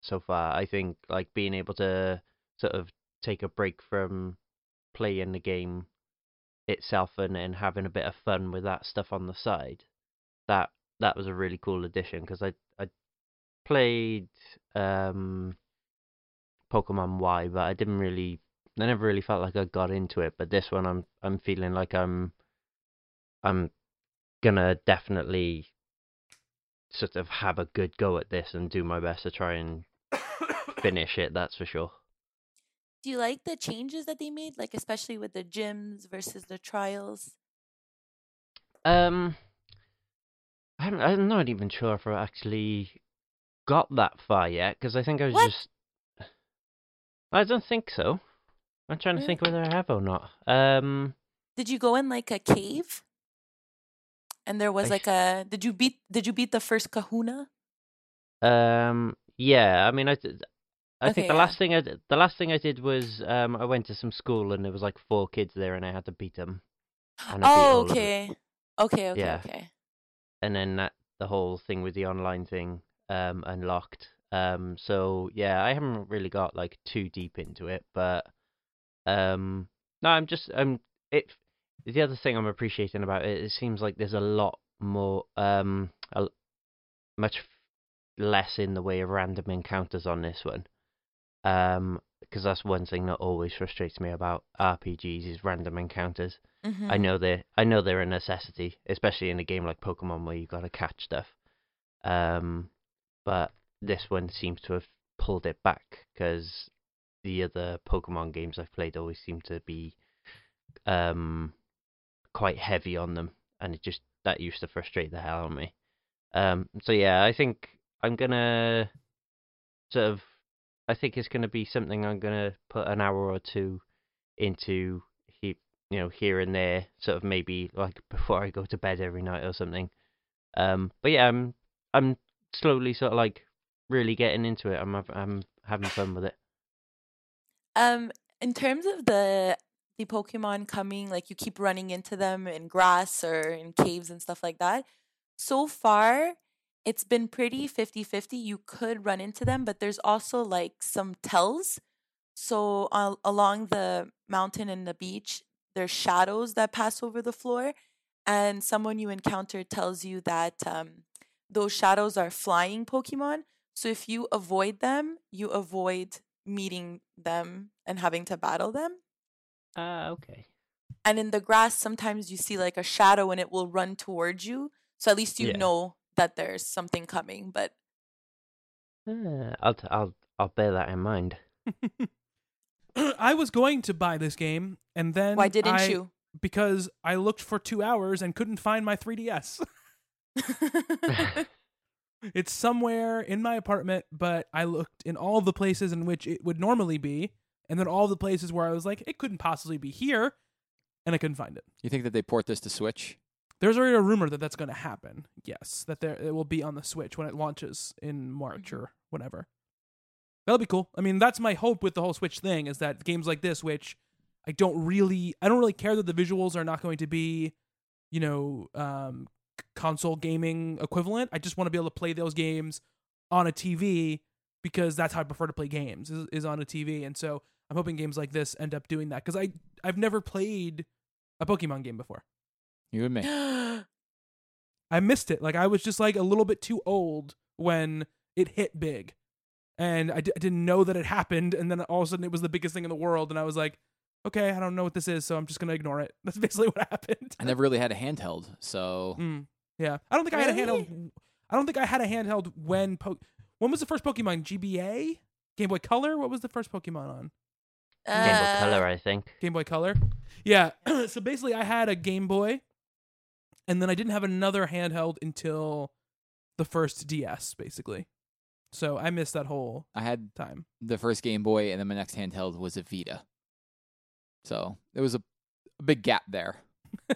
so far I think like being able to sort of take a break from playing the game itself and, and having a bit of fun with that stuff on the side. That that was a really cool addition because I I played um Pokemon Y, but I didn't really I never really felt like I got into it. But this one I'm I'm feeling like I'm I'm gonna definitely sort of have a good go at this and do my best to try and finish it. That's for sure. Do you like the changes that they made, like especially with the gyms versus the trials? Um, I haven't, I'm not even sure if I actually got that far yet because I think I was What? just. I don't think so. I'm trying to think whether I have or not. Um, Did you go in like a cave? And there was I like a. Did you beat? Did you beat the first Kahuna? um, yeah. I mean, I, I think the yeah. last thing I did, the last thing I did was um, I went to some school and there was like four kids there and I had to beat them. Beat Oh, it. okay. Okay, okay, Yeah. okay. and then that the whole thing with the online thing um unlocked um so yeah i haven't really got like too deep into it but um no i'm just um it. The other thing I'm appreciating about it, it seems like there's a lot more, um, a, much less in the way of random encounters on this one. Um, because that's one thing that always frustrates me about RPGs is random encounters. Mm-hmm. I know they I know they're a necessity, especially in a game like Pokemon where you've gotta catch stuff. Um, but this one seems to have pulled it back because the other Pokemon games I've played always seem to be um quite heavy on them, and it just that used to frustrate the hell out of me. Um, so yeah, I think I'm gonna sort of I think it's gonna be something I'm gonna put an hour or two into he you know here and there, sort of maybe like before I go to bed every night or something. Um, but yeah, I'm I'm slowly sort of like really getting into it. I'm I'm having fun with it. Um, in terms of the the Pokemon coming, like you keep running into them in grass or in caves and stuff like that. So far, it's been pretty 50-50. You could run into them, but there's also like some tells. So uh, along the mountain and the beach, there's shadows that pass over the floor, and someone you encounter tells you that um, those shadows are flying Pokemon. So if you avoid them, you avoid meeting them and having to battle them. Uh, okay. And in the grass, sometimes you see like a shadow and it will run towards you. So at least you Yeah. know that there's something coming. But Uh, I'll t- I'll I'll bear that in mind. I was going to buy this game, and then why didn't I- you? Because I looked for two hours and couldn't find my 3DS. it's somewhere in my apartment, but I looked in all the places in which it would normally be, and then all the places where I was like, it couldn't possibly be here, and I couldn't find it. You think that they port this to Switch? There's already a rumor that that's going to happen. Yes, that there it will be on the Switch when it launches in March or whatever. That'll be cool. I mean, that's my hope with the whole Switch thing is that games like this, which I don't really, I don't really care that the visuals are not going to be, you know, um, console gaming equivalent. I just want to be able to play those games on a TV because that's how I prefer to play games is, is on a TV. And so I'm hoping games like this end up doing that because I I've never played a Pokemon game before. You and me. I missed it. Like I was just like a little bit too old when it hit big, and I d- I didn't know that it happened. And then all of a sudden, it was the biggest thing in the world, and I was like, okay, I don't know what this is, so I'm just gonna ignore it. That's basically what happened. I never really had a handheld, so Mm, yeah, I don't think I had a handheld. I don't think I had a handheld when po- when was the first Pokemon GBA Game Boy Color? What was the first Pokemon on Game Boy Uh, Color, I think. Game Boy Color? Yeah, so basically, I had a Game Boy, and then I didn't have another handheld until the first DS, basically. So I missed that whole I had time. the first Game Boy, and then my next handheld was a Vita. So there was a, a big gap there.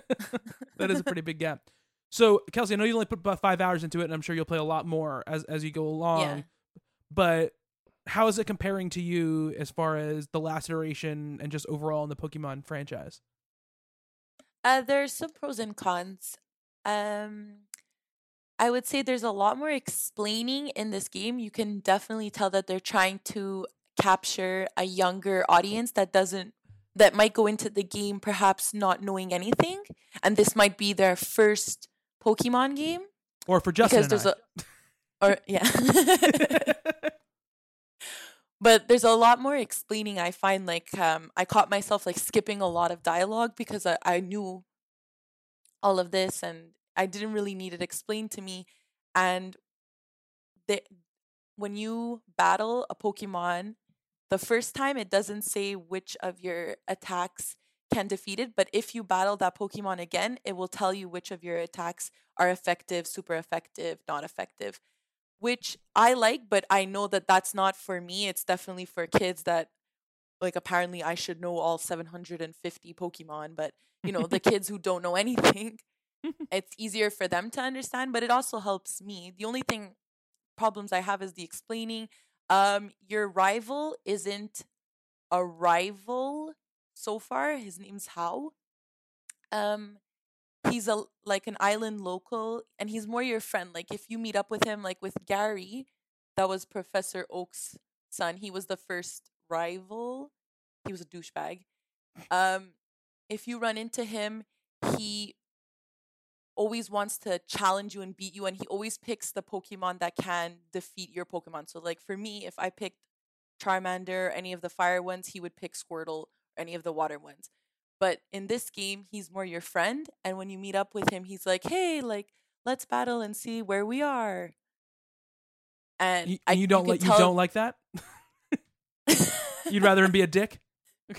that is a pretty big gap. So Kelsey, I know you only put about five hours into it, and I'm sure you'll play a lot more as as you go along. Yeah. But how is it comparing to you as far as the last iteration and just overall in the Pokemon franchise? Uh, there's some pros and cons. Um, I would say there's a lot more explaining in this game. You can definitely tell that they're trying to capture a younger audience that doesn't that might go into the game perhaps not knowing anything, and this might be their first Pokemon game Or for Justin because there's a or yeah. but there's a lot more explaining i find like um i caught myself like skipping a lot of dialogue because i, I knew all of this and i didn't really need it explained to me. And the, when you battle a pokemon the first time it doesn't say which of your attacks can defeat it but if you battle that pokemon again it will tell you which of your attacks are effective super effective not effective which I like, but I know that that's not for me. It's definitely for kids that, like, apparently I should know all 750 Pokemon, but, you know, the kids who don't know anything, it's easier for them to understand, but it also helps me. The only thing, problems I have is the explaining. Um, your rival isn't a rival so far. His name's Hau. Um, he's a like an island local and he's more your friend like if you meet up with him like with gary that was professor oak's son he was the first rival he was a douchebag um if you run into him, he always wants to challenge you and beat you and he always picks the Pokemon that can defeat your Pokemon. So like for me, if I picked Charmander, any of the fire ones, he would pick Squirtle, any of the water ones. But in this game, he's more your friend and when you meet up with him, he's like, "Hey, like let's battle and see where we are." And You, I, you don't can like you don't like that. You'd rather him be a dick.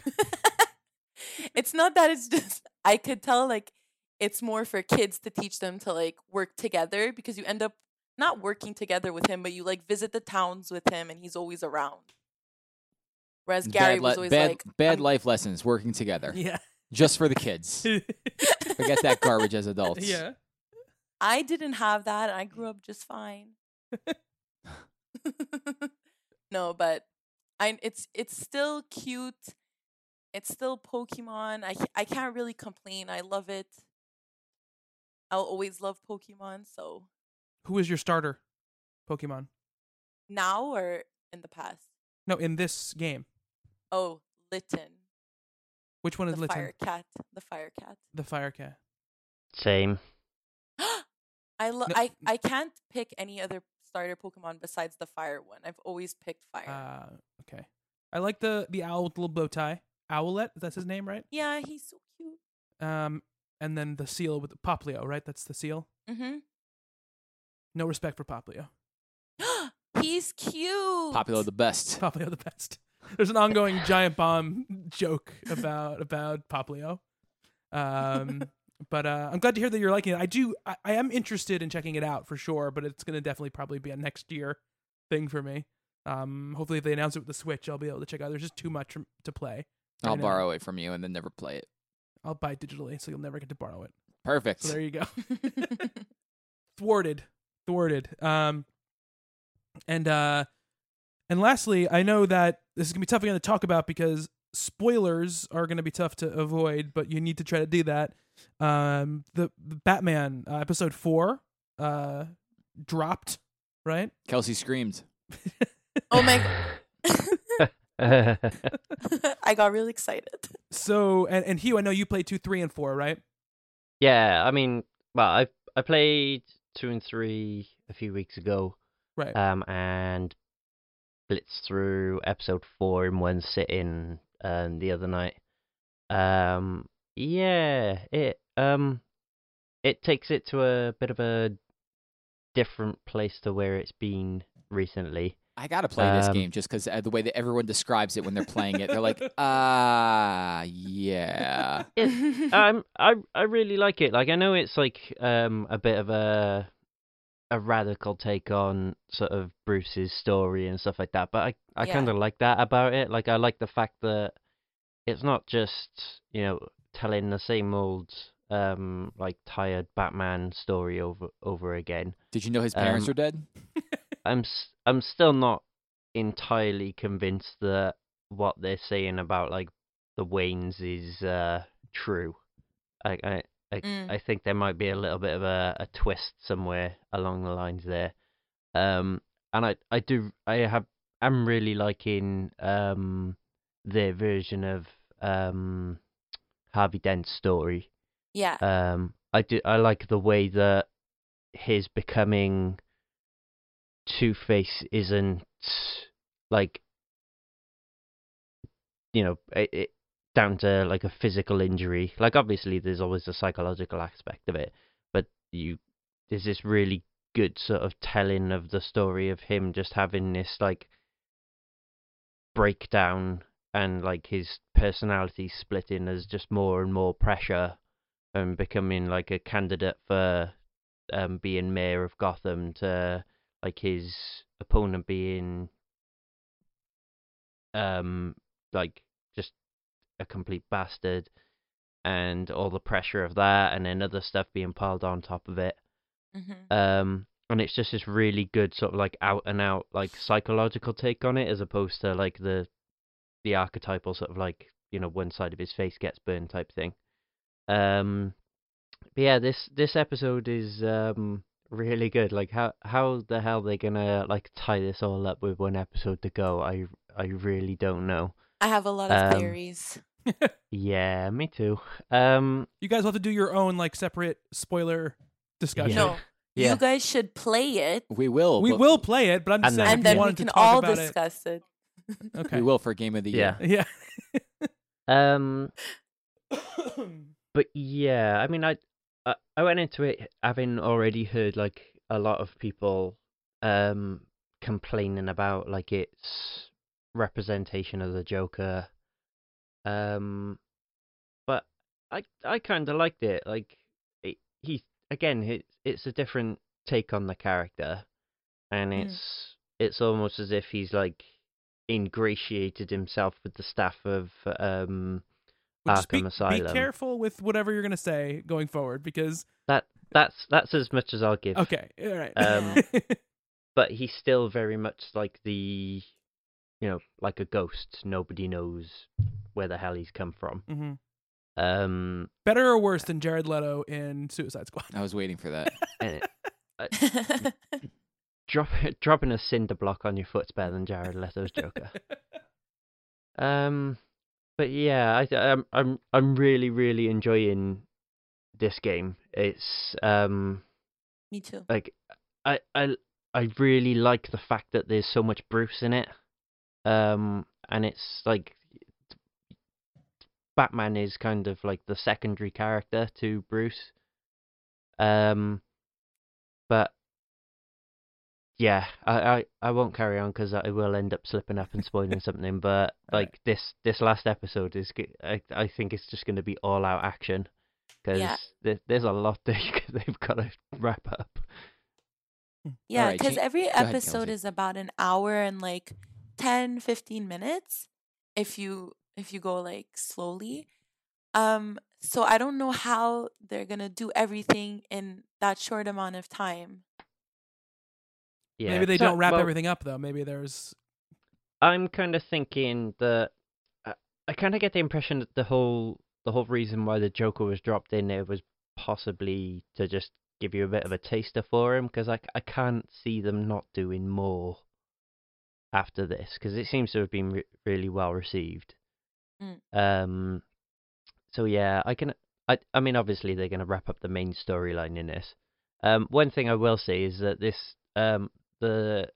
it's not that it's just I could tell like it's more for kids to teach them to like work together because you end up not working together with him, but you like visit the towns with him and he's always around. Whereas Gary bad, was le- always bad, like bad I'm- life lessons working together Yeah. Just for the kids. Forget that garbage as adults. yeah. I didn't have that and I grew up just fine. no, but I it's it's still cute. It's still Pokemon. I I can't really complain. I love it. I'll always love Pokemon, so Who is your starter Pokemon? now or in the past. No, in this game. Oh, Litten. Which one is the Litten? fire cat. The fire cat. The fire cat. Same. I lo- No- I I can't pick any other starter Pokemon besides the fire one. I've always picked fire. Uh, okay. I like the the owl with the little bow tie. Owlet, that's his name, right? yeah, he's so cute. Um, and then the seal with the Poplio, right? That's the seal. Mm-hmm. No respect for Poplio. he's cute. Popular the best. Poplio the best. There's an ongoing giant bomb joke about about Poplio. Um, but uh, I'm glad to hear that you're liking it. I do. I, I am interested in checking it out for sure, but it's gonna definitely probably be a next year thing for me. Um, hopefully, if they announce it with the Switch, I'll be able to check out. There's just too much to play. I'll right now. borrow it from you and then never play it. I'll buy it digitally, so you'll never get to borrow it. Perfect. So there you go. thwarted thwarted um and uh and lastly i know that this is gonna be tough again to talk about because spoilers are gonna be tough to avoid but you need to try to do that um the, the batman uh, episode four uh dropped right Kelsey screamed. oh my. I got really excited. so and and hugh i know you played two three and four right yeah, I mean, well, I I played two and three a few weeks ago, right um, and blitzed through episode four in one sitting um, the other night. Um, yeah, it um, it takes it to a bit of a different place to where it's been recently. I gotta play this Um, game just because uh, the way that everyone describes it when they're playing it, they're like, ah, yeah. um, I I really like it. Like I know it's like um a bit of a a radical take on sort of Bruce's story and stuff like that, but I I Yeah. kind of like that about it. Like I like the fact that it's not just you know telling the same old um like tired Batman story over over again. Did you know his parents Um, are dead? I'm I'm still not entirely convinced that what they're saying about like the Waynes is uh true. I I I, Mm. I think there might be a little bit of a, a twist somewhere along the lines there. Um and I I do I have I'm really liking um their version of um Harvey Dent's story. yeah. Um, I do. I like the way that his becoming Two Face isn't like you know it, it down to like a physical injury. Like obviously, there's always a psychological aspect of it, but you there's this really good sort of telling of the story of him just having this like breakdown and like his personality splitting as just more and more pressure and becoming like a candidate for um being mayor of Gotham to like his opponent being um like a complete bastard and all the pressure of that and then other stuff being piled on top of it. Hmm um and it's just this really good sort of like out and out like psychological take on it as opposed to like the the archetypal sort of like you know one side of his face gets burned type thing. Um but yeah this this episode is um really good. Like how how the hell they're gonna like tie this all up with one episode to go? I i really don't know. I have a lot of um, theories. Yeah, me too. Um, you guys will have to do your own like separate spoiler discussion. No, Yeah. you guys should play it, We will. We but- will play it, but I'm just And saying then- if and you then we can to all discuss it. it. Okay. We will for game of the year. Yeah. Yeah. um, but yeah, I mean, I, I I went into it having already heard like a lot of people um complaining about like its representation of the Joker. Um, but I I kind of liked it. Like it, he again, it's it's a different take on the character, and Mm. it's it's almost as if he's like ingratiated himself with the staff of um Arkham be, Asylum. be careful with whatever you're gonna say going forward because That that's that's as much as I'll give. okay, all right. Um, But he's still very much like the, you know, like a ghost. Nobody knows where the hell he's come from. hmm Um, Better or worse than Jared Leto in Suicide Squad? I was waiting for that. and it, drop, dropping a cinder block on your foot's better than Jared Leto's Joker. Um, but yeah, I, I'm I'm I'm really really enjoying this game. It's um Me too. like I I I really like the fact that there's so much Bruce in it. Um and it's like Batman is kind of like the secondary character to Bruce. Um but yeah, I, I, I won't carry on because I will end up slipping up and spoiling something. But Alright. like this this last episode is, I I think it's just going to be all out action because Yeah. there, there's a lot that you- they've got to wrap up. Yeah, because Jane- every ahead, episode Kelsey. is about an hour and like 10, 15 minutes if you if you go like slowly. Um so I don't know how they're going to do everything in that short amount of time. Yeah, Maybe they So- don't wrap well, everything up though. Maybe there's I'm kind of thinking that I, I kind of get the impression that the whole the whole reason why the Joker was dropped in there was possibly to just give you a bit of a taster for him because I I can't see them not doing more after this because it seems to have been re- really well received. Mm. Um, so yeah, I can. I I mean, obviously they're going to wrap up the main storyline in this. Um, one thing I will say is that this um the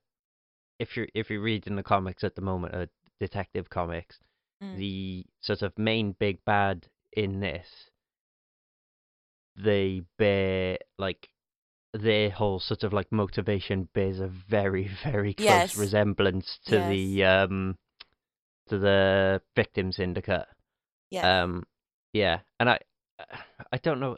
if you're if you're reading the comics at the moment, uh, Detective Comics, Mm. the sort of main big bad in this, they bear like their whole sort of like motivation bears a very very close Yes. resemblance to the um to the victim syndicate. Yeah. Um, yeah, and I, I don't know.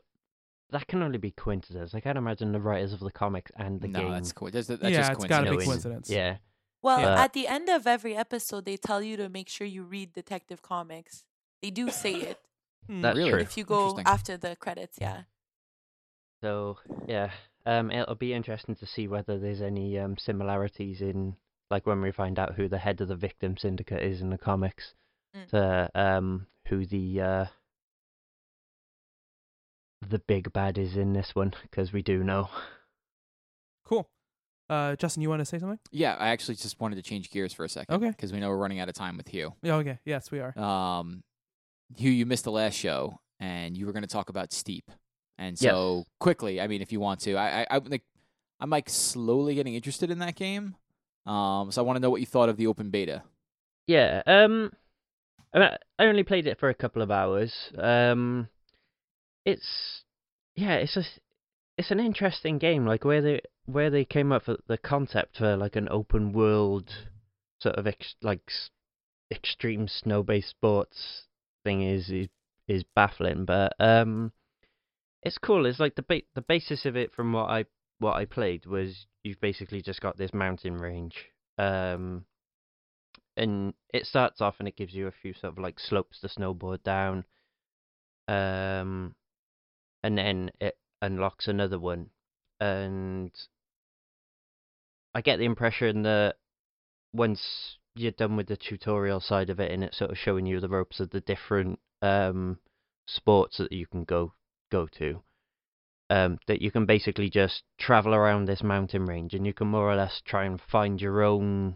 That can only be coincidence. I can't imagine the writers of the comics and the no, game. that's cool. That's, that's yeah, just it's got to be coincidence. Yeah, well, yeah. at the end of every episode they tell you to make sure you read Detective Comics. They do say it Hmm. That's Really? true. if you go after the credits, yeah. So yeah, um, it'll be interesting to see whether there's any um similarities in like when we find out who the head of the victim syndicate is in the comics, Mm. to um who the uh the big bad is in this one because we do know. Cool. Uh, Justin, you want to say something? Yeah, I actually just wanted to change gears for a second. Okay. Because we know we're running out of time with Hugh. Yeah. Okay. Yes, we are. Um, Hugh, you missed the last show, and you were going to talk about Steep. And Yes. so quickly, I mean, if you want to, I, I, I like, I'm like slowly getting interested in that game. Um, so I want to know what you thought of the open beta. Yeah. Um, I, mean, I only played it for a couple of hours. Um, it's yeah, it's a it's an interesting game. Like where they where they came up with the concept for like an open world sort of ex, like extreme snow based sports thing is is is baffling. But um, it's cool. It's like the ba- the basis of it from what I what I played was you've basically just got this mountain range. Um, and it starts off and it gives you a few sort of like slopes to snowboard down. Um, and then it unlocks another one, and I get the impression that once you're done with the tutorial side of it and it's sort of showing you the ropes of the different um sports that you can go go to um that you can basically just travel around this mountain range and you can more or less try and find your own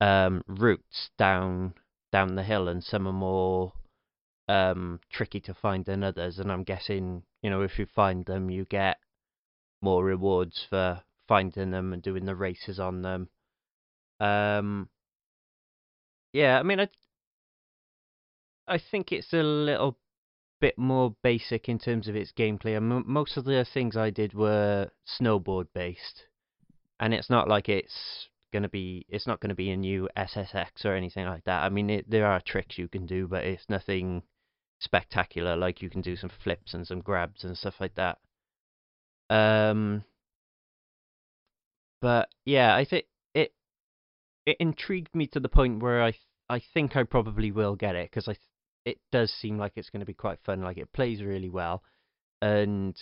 um routes down down the hill and some are more um tricky to find than others, and I'm guessing you know if you find them, you get more rewards for finding them and doing the races on them. Um, yeah, I mean, I I think it's a little bit more basic in terms of its gameplay. Mo most of the things I did were snowboard based, and it's not like it's gonna be it's not gonna be a new SSX or anything like that. I mean, it, there are tricks you can do, but it's nothing spectacular. Like you can do some flips and some grabs and stuff like that. Um, but yeah, I think it it intrigued me to the point where I th- I think I probably will get it because I th- it does seem like it's going to be quite fun. Like it plays really well, and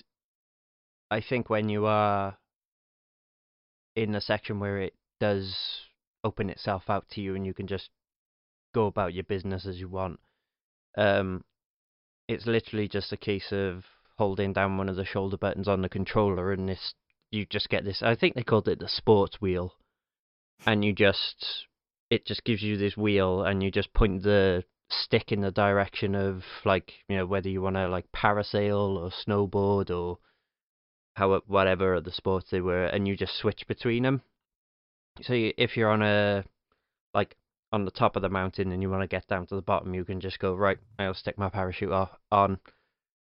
I think when you are in a section where it does open itself out to you and you can just go about your business as you want, um, it's literally just a case of holding down one of the shoulder buttons on the controller and this you just get this I think they called it the sports wheel and you just it just gives you this wheel and you just point the stick in the direction of like you know whether you want to like parasail or snowboard or how whatever other sports they were and you just switch between them so you, if you're on a like on the top of the mountain and you want to get down to the bottom you can just go right i'll stick my parachute off, on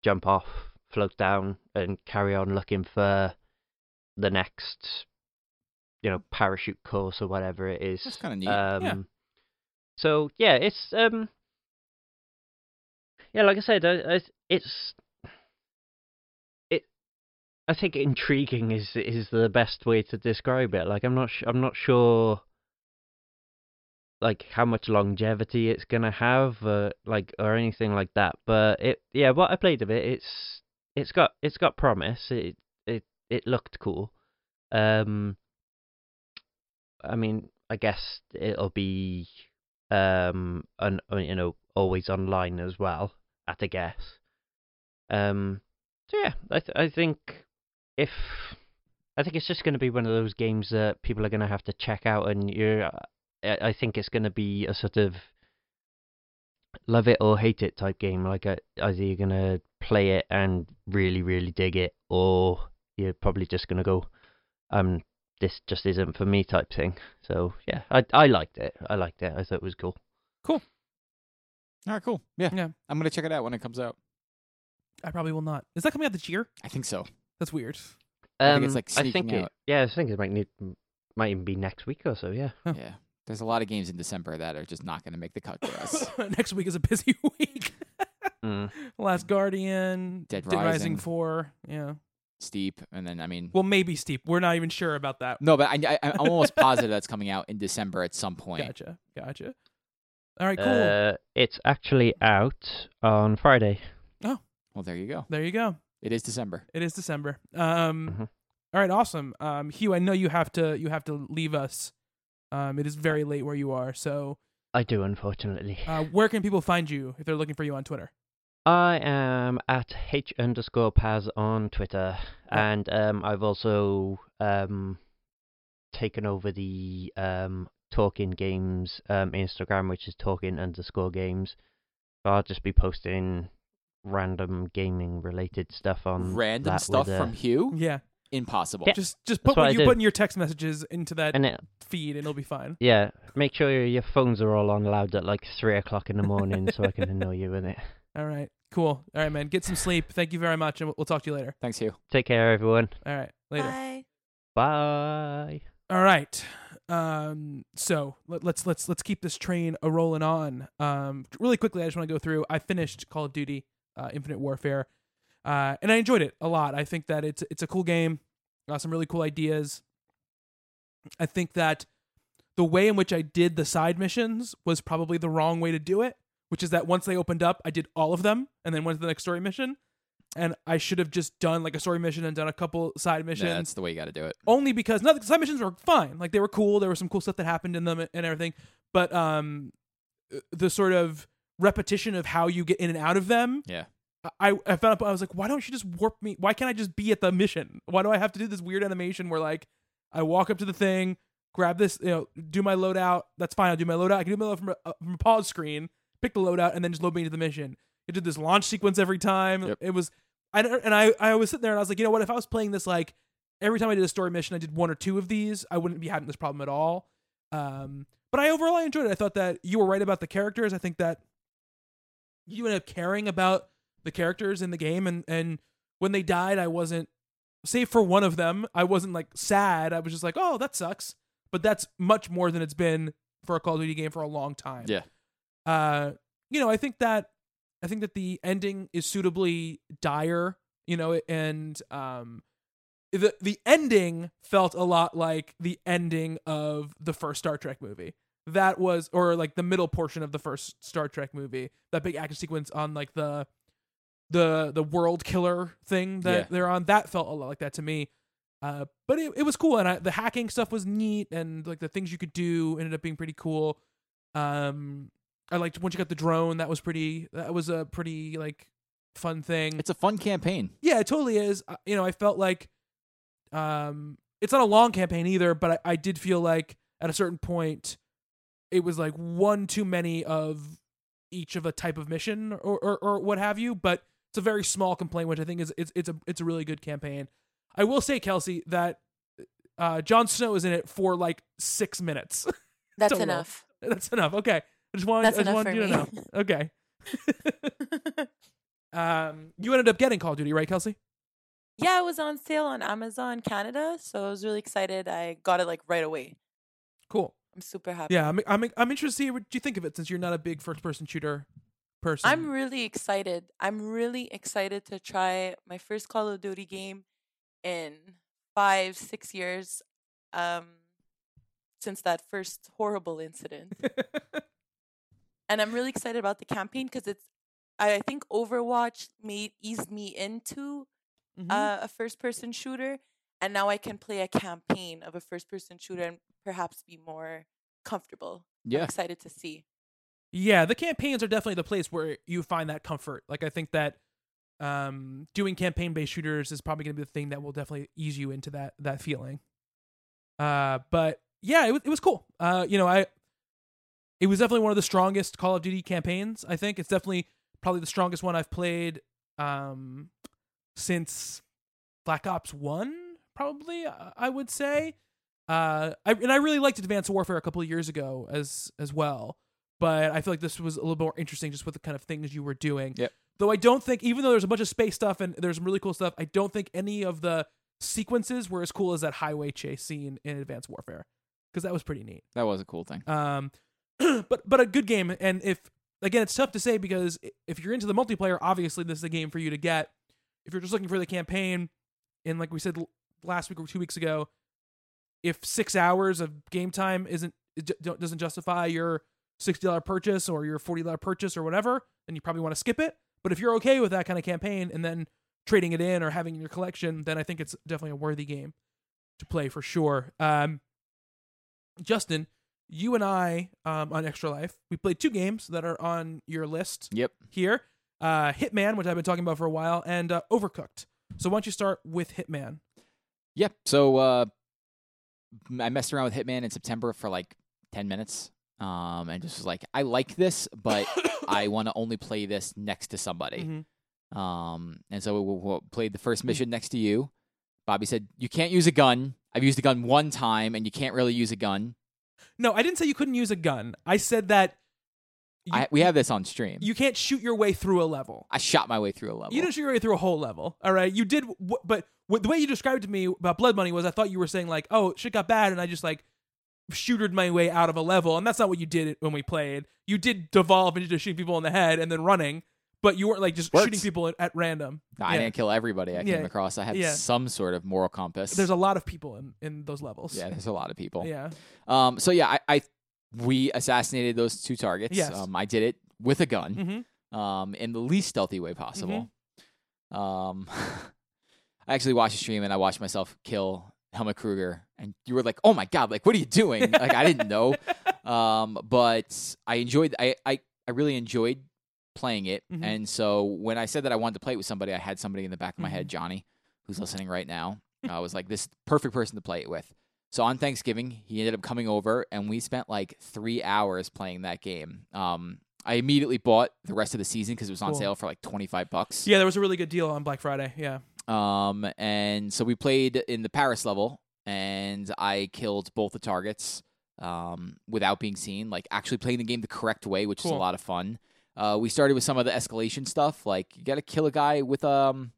jump off float down and carry on looking for the next you know parachute course or whatever it is That's kinda neat. um Yeah. so yeah it's um yeah like i said it's it i think intriguing is is the best way to describe it. Like i'm not i'm not sure like how much longevity it's gonna have uh, like or anything like that but it yeah what i played of it it's it's got it's got promise. It it it looked cool. Um i mean i guess it'll be um an you know always online as well at a guess um so yeah i th- i think if i think it's just going to be one of those games that people are going to have to check out and you're I think it's going to be a sort of love it or hate it type game. Like uh, either you're going to play it and really really dig it, or you're probably just going to go, um, this just isn't for me type thing. So yeah, I I liked it. I liked it. I thought it was cool. cool. All right, cool. Yeah. Yeah. I'm gonna check it out when it comes out. I probably will not. Is that coming out this year? I think so. That's weird. I think it's, like, I think sneaking it, out. yeah, I think it might need might even be next week or so. Yeah. Huh. Yeah. There's a lot of games in December that are just not gonna make the cut for us. Next week is a busy week. Mm. Last Guardian, Dead Rising Rising. 4. Yeah. Steep, and then I mean, Well, maybe steep. We're not even sure about that. no, but I, I, I'm almost positive that's coming out in December at some point. Gotcha. Gotcha. All right, cool. Uh, it's actually out on Friday. Oh, well, there you go. there you go. It is December. It is December. Um Mhm. all right, awesome. Um Hugh, I know you have to you have to leave us. Um it is very late where you are. So, I do, unfortunately. uh where can people find you if they're looking for you on Twitter? I am at h underscore paz on Twitter, Oh. and um, I've also um, taken over the um, Talking Games um, Instagram, which is Talking underscore Games. So I'll just be posting random gaming related stuff on Random stuff with, uh, from Hugh? Yeah. Impossible. Just just That's put what what you do. put in your text messages into that and it, feed and it'll be fine. yeah, make sure your your phones are all on loud at like three o'clock in the morning, so I can annoy you with it. All right. Cool. All right, man. Get some sleep. Thank you very much and we'll, we'll talk to you later. Thanks, Hugh. Take care, everyone. All right. Later. Bye. Bye. All right. Um, so let, let's let's let's keep this train a rolling on. Um, really quickly, I just want to go through. I finished Call of Duty, uh, Infinite Warfare, uh, and I enjoyed it a lot. I think that it's it's a cool game. Got some really cool ideas. I think that the way in which I did the side missions was probably the wrong way to do it. Which is that once they opened up, I did all of them, and then went to the next story mission. And I should have just done like a story mission and done a couple side missions Yeah, that's the way you got to do it. only because no, the side missions were fine. Like they were cool. There was some cool stuff that happened in them and everything. But um, the sort of repetition of how you get in and out of them. Yeah. I I found up. I was like, why don't you just warp me? Why can't I just be at the mission? Why do I have to do this weird animation where like I walk up to the thing, grab this, you know, do my loadout. That's fine. I'll do my loadout. I can do my loadout from a, uh, from a pause screen, pick the loadout, and then just load me into the mission. It did this launch sequence every time. Yep. It was, I and I I was sitting there and I was like, you know what? If I was playing this like every time I did a story mission, I did one or two of these, I wouldn't be having this problem at all. Um, but I overall I enjoyed it. I thought that you were right about the characters. I think that you end up caring about the characters in the game, and and when they died, I wasn't, save for one of them, I wasn't like sad. I was just like, oh, that sucks. But that's much more than it's been for a Call of Duty game for a long time. Yeah. Uh, you know, I think that I think that the ending is suitably dire. You know, and um, the the ending felt a lot like the ending of the first Star Trek movie. That was, or like the middle portion of the first Star Trek movie. That big action sequence on like the the the world killer thing that Yeah. they're on. That felt a lot like that to me. Uh, but it, it was cool, and I, the hacking stuff was neat, and like the things you could do ended up being pretty cool. Um, I liked once you got the drone. That was pretty. That was a pretty like fun thing. It's a fun campaign. Yeah, it totally is. Uh, You know, I felt like um it's not a long campaign either, but I, I did feel like at a certain point it was like one too many of each of a type of mission or, or, or what have you, but it's a very small complaint, which I think is it's it's a it's a really good campaign. I will say, Kelsey, that uh Jon Snow is in it for like six minutes. That's enough. That's enough. Okay. I just wanted, That's I just wanted you to know. Okay. um you ended up getting Call of Duty, right, Kelsey? yeah, it was on sale on Amazon Canada, so I was really excited. I got it like right away. Cool. I'm super happy. Yeah, I'm I'm I'm interested to see what you think of it since you're not a big first person shooter person. I'm really excited. I'm really excited to try my first Call of Duty game in five, six years um, since that first horrible incident. and I'm really excited about the campaign because it's, I think Overwatch made eased me into Mhm. uh, a first person shooter. And now I can play a campaign of a first person shooter and perhaps be more comfortable. I'm Yeah. excited to see. yeah, the campaigns are definitely the place where you find that comfort. Like I think that um doing campaign based shooters is probably going to be the thing that will definitely ease you into that that feeling. Uh but yeah, it was it was cool. Uh you know, I it was definitely one of the strongest Call of Duty campaigns. I think it's definitely probably the strongest one I've played um since Black Ops 1 probably I I would say. Uh I and I really liked Advanced Warfare a couple of years ago as as well. But I feel like this was a little more interesting just with the kind of things you were doing. Yep. Though I don't think even though there's a bunch of space stuff and there's some really cool stuff, I don't think any of the sequences were as cool as that highway chase scene in Advanced Warfare. Because that was pretty neat. That was a cool thing. Um, but but a good game. And if again, it's tough to say because if you're into the multiplayer, obviously this is a game for you to get. If you're just looking for the campaign, and like we said last week or two weeks ago, if six hours of game time isn't doesn't justify your sixty dollar purchase or your forty dollar purchase or whatever, then you probably want to skip it. But if you're okay with that kind of campaign and then trading it in or having in your collection, then I think it's definitely a worthy game to play for sure. Um, Justin, you and I um, on Extra Life, we played two games that are on your list Yep. here uh, Hitman, which I've been talking about for a while, and uh, Overcooked. So why don't you start with Hitman? Yep. So uh, I messed around with Hitman in September for like ten minutes, um, and just was like, I like this, but I want to only play this next to somebody. Mhm. Um, and so we, we played the first mission next to you. Bobby said, "You can't use a gun. I've used a gun one time, and you can't really use a gun." No, I didn't say you couldn't use a gun. I said that you, I, we have this on stream. you can't shoot your way through a level. I shot my way through a level. You didn't shoot your way through a whole level. All right, you did, w- but w- the way you described to me about Blood Money was I thought you were saying like, oh, shit got bad, and I just like shootered my way out of a level, and that's not what you did when we played. You did devolve into just shooting people in the head and then running, but you weren't like just Works. shooting people at, at random. No, I Yeah. didn't kill everybody I Yeah. came across. I had Yeah. some sort of moral compass. There's a lot of people in in those levels. yeah, there's a lot of people. yeah. Um, so yeah, I, I we assassinated those two targets. Yes. Um, I did it with a gun. Mm-hmm. um, in the least stealthy way possible. Um, I actually watched a stream and I watched myself kill Helmut Kruger, and you were like, "Oh my god! Like, what are you doing?" like, I didn't know. Um, but I enjoyed. I I I really enjoyed playing it, Mhm. and so when I said that I wanted to play it with somebody, I had somebody in the back of my Mm-hmm. head, Johnny, who's listening right now. I was like, "This perfect person to play it with." So on Thanksgiving, he ended up coming over, and we spent like three hours playing that game. Um, I immediately bought the rest of the season because it was on Cool. sale for like twenty five bucks. Yeah, there was a really good deal on Black Friday. Yeah. Um, and so we played in the Paris level, and I killed both the targets um, without being seen, like actually playing the game the correct way, which is a lot of fun. Uh, we started with some of the escalation stuff, like you got to kill a guy with um,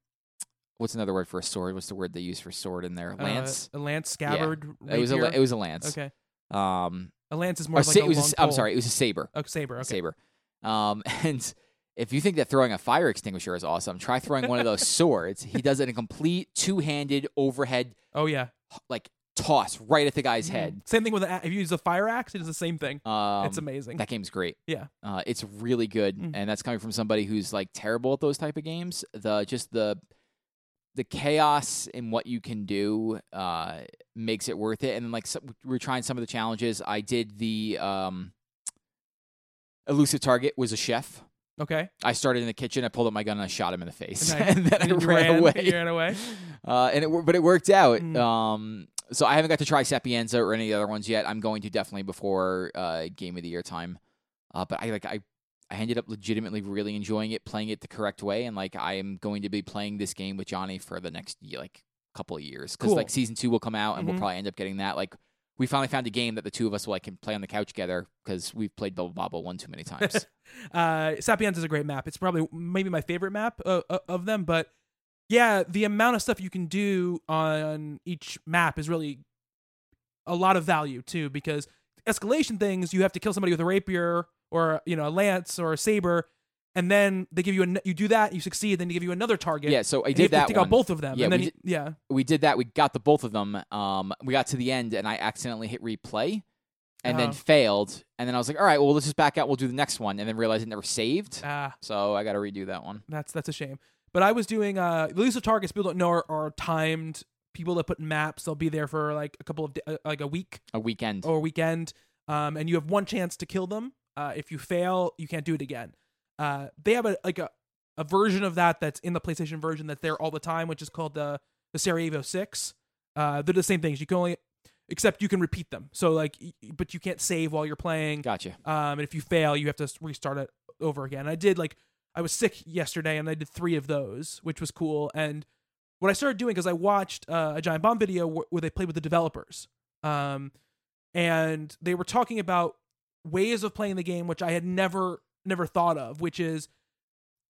what's another word for a sword? What's the word they use for sword in there? Lance. Uh, a lance scabbard. it was a it was a lance. okay. Um, A lance is more like sa- a a I'm sorry, it was a saber. A saber. Okay. saber. Um, and if you think that throwing a fire extinguisher is awesome, try throwing one of those swords. He does it in a complete two-handed overhead Oh yeah. like toss right at the guy's head. Same thing with a, if you use a fire axe, it is the same thing. Um, Mm-hmm. it's amazing. That game's great. Yeah. uh, it's really good, Mm. and that's coming from somebody who's like terrible at those type of games. The just the the chaos in what you can do uh, makes it worth it. And then like so, we we're trying some of the challenges. I did the um, elusive target was a chef. Okay. I started in the kitchen. I pulled up my gun and I shot him in the face, Nice. and then I And you ran, ran- away. you ran away? Uh, and it, but it worked out. Mm. Um, so I haven't got to try Sapienza or any of the other ones yet. I'm going to definitely before uh, game of the year time. Uh, but I like I, I ended up legitimately really enjoying it, playing it the correct way, and like I am going to be playing this game with Johnny for the next like couple of years because Cool. like season two will come out and Mhm. we'll probably end up getting that. Like we finally found a game that the two of us will like can play on the couch together because we've played Bubble Bobble one too many times. Uh, Sapienza is a great map. It's probably maybe my favorite map uh, uh, of them. But yeah, the amount of stuff you can do on each map is really a lot of value too. Because escalation things, you have to kill somebody with a rapier or you know a lance or a saber, and then they give you a you do that, you succeed, then they give you another target. yeah, so I and you have did that take one. out both of them. Yeah, and then we you- yeah, we did that. We got the both of them. Um, we got to the end, and I accidentally hit replay, and then Oh. failed. And then I was like, "All right, well, let's just back out. We'll do the next one." And then realized it never saved, ah, so I got to redo that one. That's that's a shame. But I was doing uh elusive targets. People don't know are, are timed. People that put maps, they'll be there for like a couple of uh, like a week A weekend. or a weekend, um, and you have one chance to kill them. Uh, if you fail, you can't do it again. Uh, they have a like a, a version of that that's in the PlayStation version that's there all the time, which is called the the Sarajevo Six. Uh, they're the same things. You can only except you can repeat them. So like, but you can't save while you're playing. Gotcha. Um, and if you fail, you have to restart it over again. I did like I was sick yesterday, and I did three of those, which was cool. And what I started doing because I watched uh, a giant bomb video where, they played with the developers, um, and they were talking about ways of playing the game which I had never never thought of, which is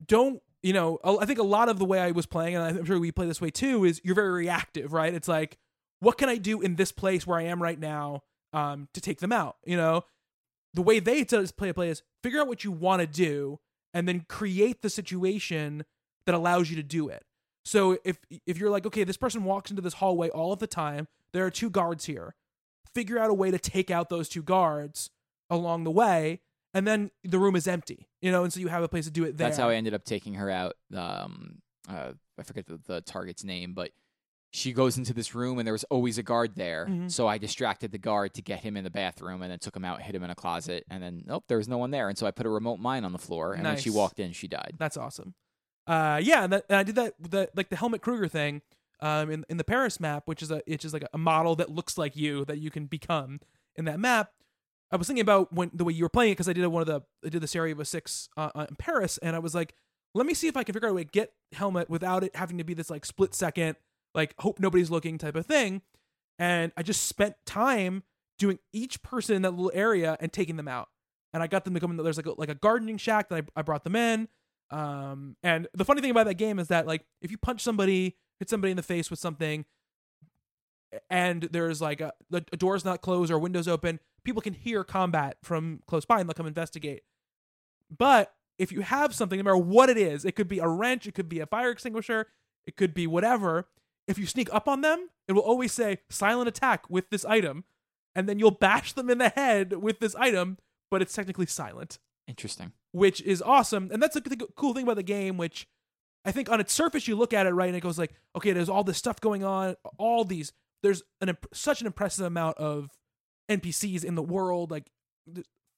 don't you know? I think a lot of the way I was playing, and I'm sure we play this way too, is you're very reactive, right? It's like, what can I do in this place where I am right now um, to take them out? You know, the way they tell us play a play is figure out what you want to do and then create the situation that allows you to do it. So if if you're like, okay, this person walks into this hallway all of the time, there are two guards here. Figure out a way to take out those two guards along the way, and then the room is empty, you know, and so you have a place to do it there. That's how I ended up taking her out. Um, uh, I forget the, the target's name, but she goes into this room and there was always a guard there. Mhm. So I distracted the guard to get him in the bathroom and then took him out, hit him in a closet, and then nope, there was no one there. And so I put a remote mine on the floor, and when she walked in, she died. That's awesome. Uh, yeah, and, that, and I did that the like the Helmut Kruger thing, um, in in the Paris map, which is a which is like a model that looks like you that you can become in that map. I was thinking about when the way you were playing it because I did one of the I did the Sarajevo six uh, uh, in Paris, and I was like, let me see if I can figure out a way to get Helmut without it having to be this like split second, like hope nobody's looking type of thing. And I just spent time doing each person in that little area and taking them out. And I got them to come in. There's like a, like a gardening shack that I, I brought them in. Um, and the funny thing about that game is that like if you punch somebody, hit somebody in the face with something, and there's like a, a door's not closed or windows open, people can hear combat from close by and they'll come investigate. But if you have something, no matter what it is, it could be a wrench, it could be a fire extinguisher, it could be whatever. If you sneak up on them, it will always say silent attack with this item, and then you'll bash them in the head with this item, but it's technically silent Interesting. which is awesome. And that's the cool thing about the game, which I think on its surface you look at it right and it goes like, okay, there's all this stuff going on, all these. There's an imp- such an impressive amount of NPCs in the world, like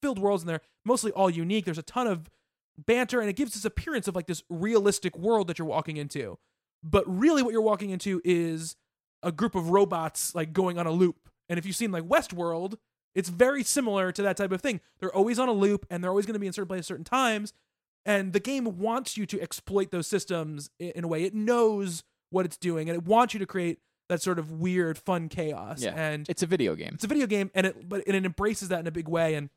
filled worlds in there, mostly all unique. There's a ton of banter, and it gives this appearance of like this realistic world that you're walking into. But really, what you're walking into is a group of robots like going on a loop. And if you've seen like Westworld, It's very similar to that type of thing. They're always on a loop and they're always going to be in certain places at certain times. And the game wants you to exploit those systems in a way. It knows what it's doing and it wants you to create that sort of weird, fun chaos. Yeah. And It's a video game. it's a video game and it but and it embraces that in a big way and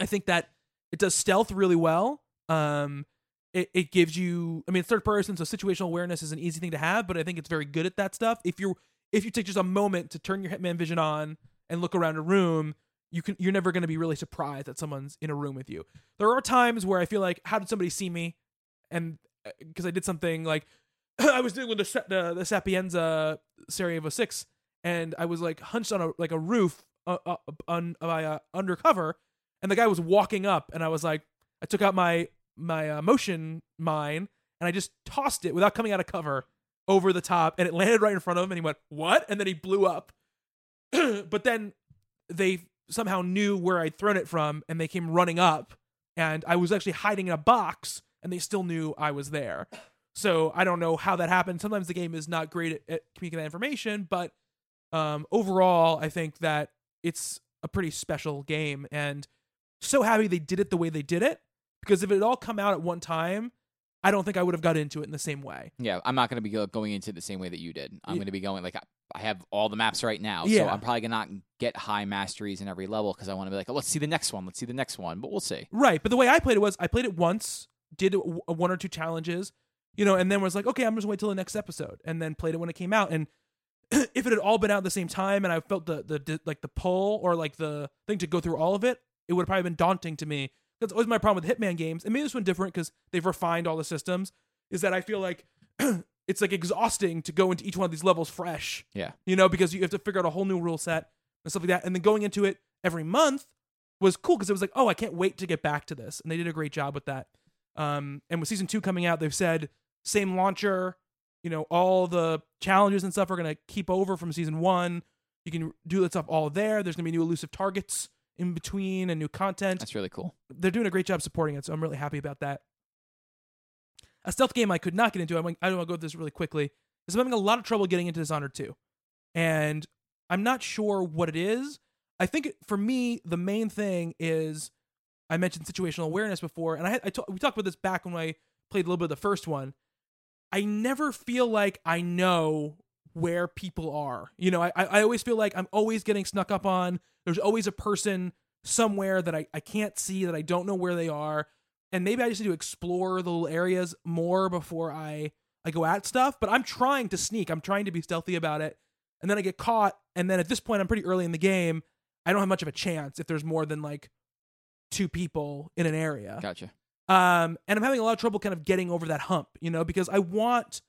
i think that it does stealth really well um it, it gives you i mean it's third person so situational awareness is an easy thing to have but i think it's very good at that stuff. If you're if you take just a moment to turn your hitman vision on and look around a room you can you're never going to be really surprised that someone's in a room with you. There are times where i feel like how did somebody see me? And because i did something like i was doing with the the, the sapienza sarajevo 6 and I was like hunched on a like a roof uh, uh, on by uh, undercover, and the guy was walking up, and I was like, I took out my my uh, motion mine, and I just tossed it without coming out of cover over the top, and it landed right in front of him, and he went what? And then he blew up. but then they somehow knew where I'd thrown it from, and they came running up, and I was actually hiding in a box, and they still knew I was there. So I don't know how that happened. Sometimes the game is not great at, at communicating that information, but um, overall, I think that it's a pretty special game, and so happy they did it the way they did it. Because if it had all come out at one time, I don't think I would have got into it in the same way. Yeah, I'm not going to be going into it the same way that you did. I'm Yeah. going to be going like I, have all the maps right now, so I'm probably going to not get high masteries in every level because I want to be like, oh, let's see the next one, let's see the next one, but we'll see. Right, but the way I played it was I played it once, did uh, one or two challenges, you know, and then was like, okay, I'm just wait till the next episode, and then played it when it came out. And if it had all been out at the same time, and I felt the the the- like the pull or like the thing to go through all of it, it would have probably been daunting to me. That's always my problem with Hitman games, and maybe this one different because they've refined all the systems. Is that I feel like it's like exhausting to go into each one of these levels fresh. Yeah. you know, because you have to figure out a whole new rule set and stuff like that, and then going into it every month was cool because it was like, oh, I can't wait to get back to this, and they did a great job with that. Um, and with season two coming out, they've said same launcher, you know, all the challenges and stuff are gonna keep over from season one. You can do that stuff all there. There's gonna be new elusive targets in between and new content. That's really cool. They're doing a great job supporting it, so I'm really happy about that. A stealth game I could not get into. I'm like, I don't want to go through this really quickly. Is I'm having a lot of trouble getting into Dishonored 2. And I'm not sure what it is. I think for me, the main thing is I mentioned situational awareness before, and I, I ta- we talked about this back when I played a little bit of the first one. I never feel like I know where people are. You know, I, I always feel like I'm always getting snuck up on. There's always a person somewhere that I, I can't see, that I don't know where they are. And maybe I just need to explore the little areas more before I, I go at stuff. But I'm trying to sneak. I'm trying to be stealthy about it. And then I get caught. And then at this point, I'm pretty early in the game. I don't have much of a chance if there's more than like two people in an area. Gotcha. Um, and I'm having a lot of trouble kind of getting over that hump, you know, because I want,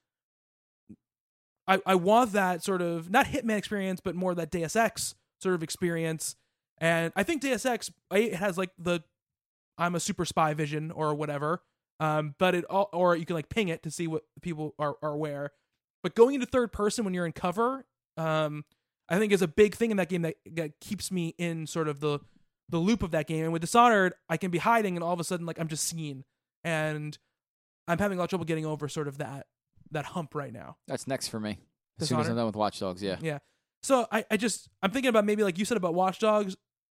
I, I want that sort of not Hitman experience, but more that Deus Ex sort of experience. And I think Deus Ex it has like the I'm a super spy vision or whatever. Um, but it all, or you can like ping it to see what people are are aware. But going into third person when you're in cover, um, I think is a big thing in that game that, that keeps me in sort of the the loop of that game. And with Dishonored, I can be hiding and all of a sudden like I'm just seen. And I'm having a lot of trouble getting over sort of that that hump right now. That's next for me. As soon as I'm done with Watch Dogs, yeah. Yeah. So I, I just I'm thinking about maybe like you said about Watch Dogs,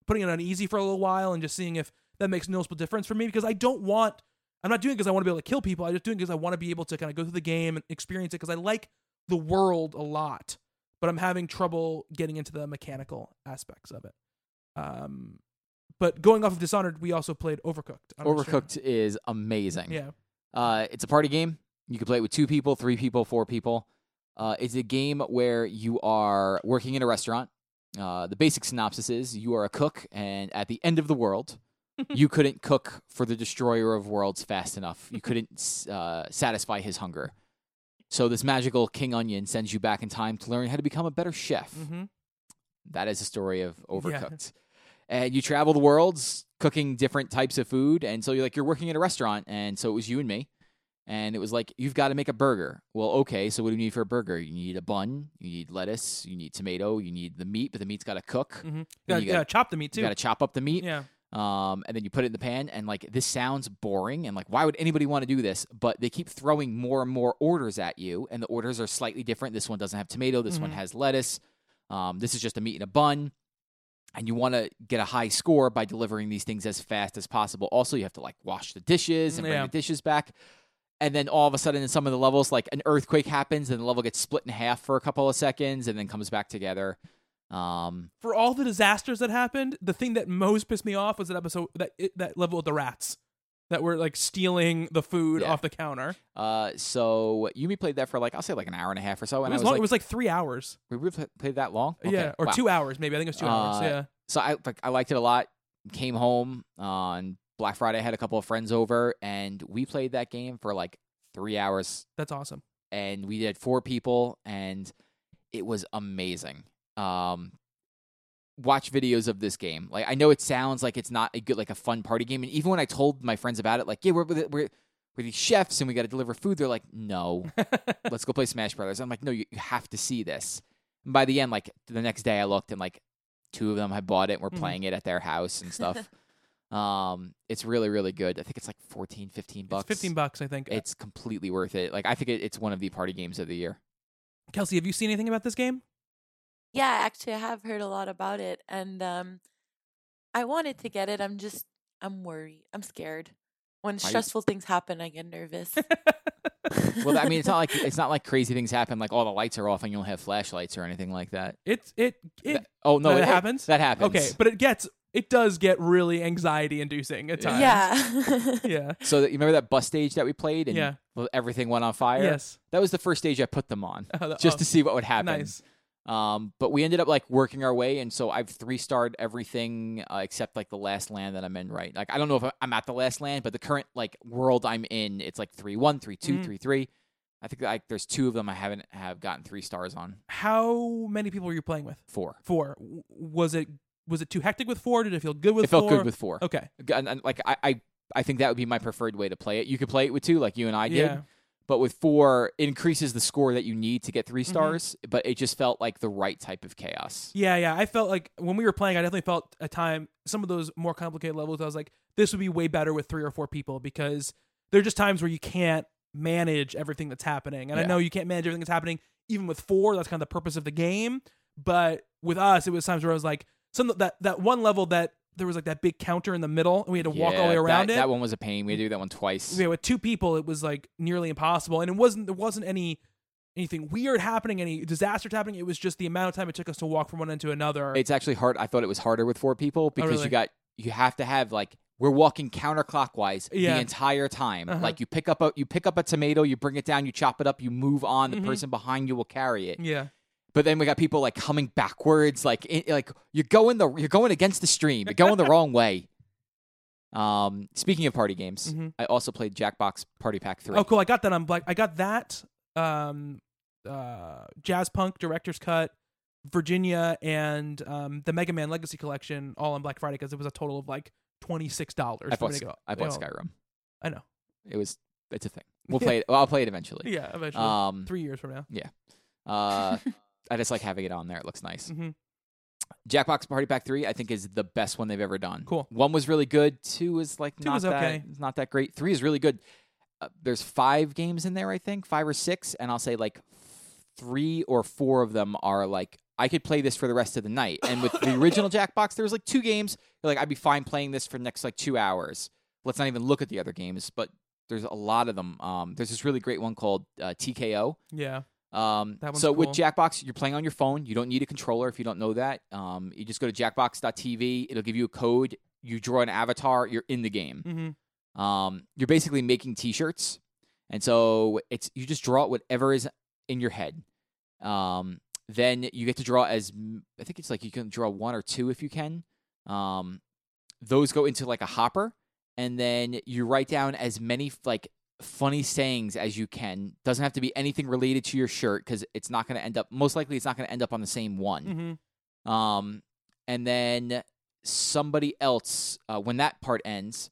putting it on easy for a little while and just seeing if that makes noticeable difference for me because I don't want I'm not doing it because I want to be able to kill people. I'm just doing it because I want to be able to kind of go through the game and experience it because I like the world a lot, but I'm having trouble getting into the mechanical aspects of it. Um, but going off of Dishonored, we also played Overcooked. on our stream. Overcooked is amazing. Yeah. Uh, it's a party game. You can play it with two people, three people, four people. Uh, it's a game where you are working in a restaurant. Uh, the basic synopsis is you are a cook, and at the end of the world, you couldn't cook for the destroyer of worlds fast enough. You couldn't uh, satisfy his hunger. So this magical King Onion sends you back in time to learn how to become a better chef. hmm That is the story of Yeah. Overcooked. And you travel the worlds cooking different types of food. And so you're like, you're working at a restaurant. And so it was you and me. And it was like, you've got to make a burger. Well, okay. So what do you need for a burger? You need a bun, you need lettuce, you need tomato, you need the meat, but the meat's got to cook. hmm Yeah, you gotta- chop the meat You too. got to chop up the meat. Yeah. Um, and then you put it in the pan. And like, this sounds boring. And like, why would anybody want to do this? But they keep throwing more and more orders at you. And the orders are slightly different. This one doesn't have tomato. This one Mhm. has lettuce. Um, this is just a meat in a bun. and you want to get a high score by delivering these things as fast as possible. Also, you have to like wash the dishes and bring Yeah. the dishes back. And then all of a sudden, in some of the levels, like an earthquake happens, and the level gets split in half for a couple of seconds, and then comes back together. Um, For all the disasters that happened, the thing that most pissed me off was that episode that it, that level with the rats that were like stealing the food Yeah. off the counter. uh, so Yumi played that for like I'll say like an hour and a half or so, It and was, I was long, like, it was like three hours. we played that long? Okay, Yeah, or wow. two hours maybe. I think it was two hours. Uh, Yeah. So I like I liked it a lot. Came home on Black Friday. I had a couple of friends over, and we played that game for like three hours. That's awesome. And we did four people, and it was amazing. Um, watch videos of this game. Like I know it sounds like it's not a good like a fun party game, and even when I told my friends about it, like yeah, we're we're we're, we're these chefs and we got to deliver food. They're like, no, let's go play Smash Brothers. I'm like, no, you, you have to see this. And by the end, like the next day, I looked and like two of them had bought it and were Mhm. playing it at their house and stuff. um, it's really really good. I think it's like 14, 15 bucks. It's fifteen bucks, I think. It's completely worth it. Like I think it, it's one of the party games of the year. Kelsey, have you seen anything about this game? Yeah, actually, I have heard a lot about it, and um, I wanted to get it. I'm just, I'm worried. I'm scared. When you- stressful things happen, I get nervous. Well, I mean, it's not like it's not like crazy things happen. Like all the lights are off and you don't have flashlights or anything like that. it's it it That- oh no, that it happens? That happens. okay, but it gets it does get really anxiety inducing at times. yeah. Yeah. So that, you remember that bus stage that we played and Yeah. everything went on fire? Yes. That was the first stage I put them on Oh, just oh, to see what would happen. nice. Um, but we ended up like working our way, and so I've three starred everything uh, except like the last land that I'm in. Right, like I don't know if I'm at the last land, but the current like world I'm in, it's like three one, three two, Mhm. three three. I think like there's two of them I haven't have gotten three stars on. How many people are you playing with? Four. Four. W- Was it was it too hectic with four? Did it feel good with it felt four? good with four. Okay. and, and, like I, I I think that would be my preferred way to play it. You could play it with two, like you and I did, Yeah. but with four, it increases the score that you need to get 3 Mhm. stars. But it just felt like the right type of chaos. Yeah, yeah. I felt like when we were playing, I definitely felt a time some of those more complicated levels. I was like, this would be way better with three or four people because there are just times where you can't manage everything that's happening. And I know you can't manage everything that's happening even with four. That's kind of the purpose of the game. But with us, it was times where I was like, some that that one level that there was like that big counter in the middle, and we had to walk all the way around that, it. That one was a pain. We had to do that one twice. yeah, with two people, it was like nearly impossible, and it wasn't there wasn't any anything weird happening, any disasters happening. It was just the amount of time it took us to walk from one end to another. It's actually hard. I thought it was harder with four people because Oh, really? you got you have to have like we're walking counterclockwise Yeah. the entire time. Uh-huh. Like you pick up a you pick up a tomato, you bring it down, you chop it up, you move on. The Mhm. person behind you will carry it. yeah, But then we got people like coming backwards, like in, like you're going the you're going against the stream. You're going the wrong way. Um, speaking of party games, Mhm. I also played Jackbox Party Pack Three. Oh, cool! I got that on Black. I got that. Um, uh, Jazzpunk Director's Cut, Virginia, and um, the Mega Man Legacy Collection all on Black Friday because it was a total of like twenty six dollars. I bought Sky- I bought Skyrim. I know. It was it's a thing. We'll play it. Well, I'll play it eventually. Yeah, eventually. Um, Three years from now. Yeah. Uh, I just like having it on there. It looks nice. hmm Jackbox Party Pack Three, I think, is the best one they've ever done. Cool. One was really good. Two is like Two not was that okay. it's not that great. Three is really good. Uh, there's five games in there, I think, five or six, and I'll say like three or four of them are like I could play this for the rest of the night. And with the original Jackbox, there was like two games. Like I'd be fine playing this for the next like two hours. Let's not even look at the other games, but there's a lot of them. Um, there's this really great one called uh, TKO. Yeah. Um, so with. Jackbox, you're playing on your phone. You don't need a controller if you don't know that. Um, you just go to jackbox.tv. It'll give you a code. You draw an avatar. You're in the game. hmm Um, you're basically making T-shirts, and so it's you just draw whatever is in your head. Um, then you get to draw as I think it's like you can draw one or two if you can. Um, those go into like a hopper, and then you write down as many like funny sayings as you can. Doesn't have to be anything related to your shirt because it's not going to end up. Most likely, it's not going to end up on the same one. hmm Um, and then somebody else, uh, when that part ends,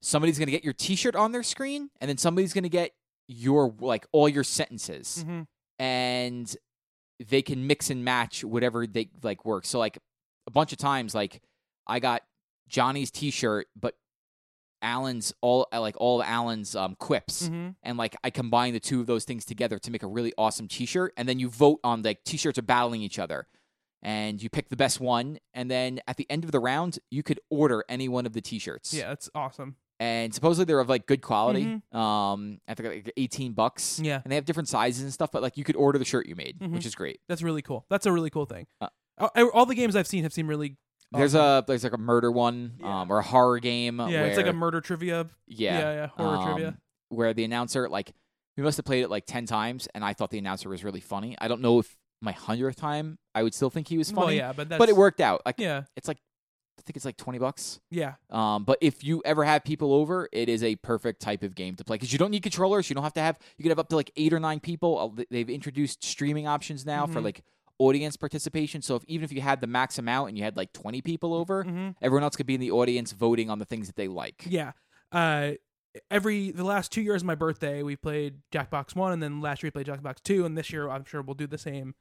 somebody's gonna get your T-shirt on their screen, and then somebody's gonna get your like all your sentences, hmm and they can mix and match whatever they like works. So like a bunch of times, like I got Johnny's T-shirt, but Alan's all like all of Alan's um, quips hmm and like I combine the two of those things together to make a really awesome T-shirt, and then you vote on like T-shirts are battling each other. and you pick the best one, and then at the end of the round, you could order any one of the T-shirts. Yeah, that's awesome. and supposedly they're of like good quality. Mhm. Um, I think like eighteen bucks. Yeah. and they have different sizes and stuff, but like you could order the shirt you made, Mhm. which is great. That's really cool. That's a really cool thing. Uh, all the games I've seen have seemed really. There's a there's like a murder one, Yeah. um, or a horror game. yeah, it's like a where- murder trivia. yeah, yeah, yeah, horror trivia. um, where the announcer like we must have played it like 10 times and i thought the announcer was really funny i don't know if my hundredth time i would still think he was funny Well, yeah, but that's but it worked out like Yeah, it's like i think it's like 20 bucks yeah, um, but if you ever have people over it is a perfect type of game to play because you don't need controllers you don't have to have you can have up to like eight or nine people Uh, th- they've introduced streaming options now for Mhm. like audience participation so if even if you had the max amount and you had like 20 people over hmm everyone else could be in the audience voting on the things that they like yeah. Uh, every the last two years of my birthday, we played Jackbox One, and then last year we played Jackbox Two, and this year I'm sure we'll do the same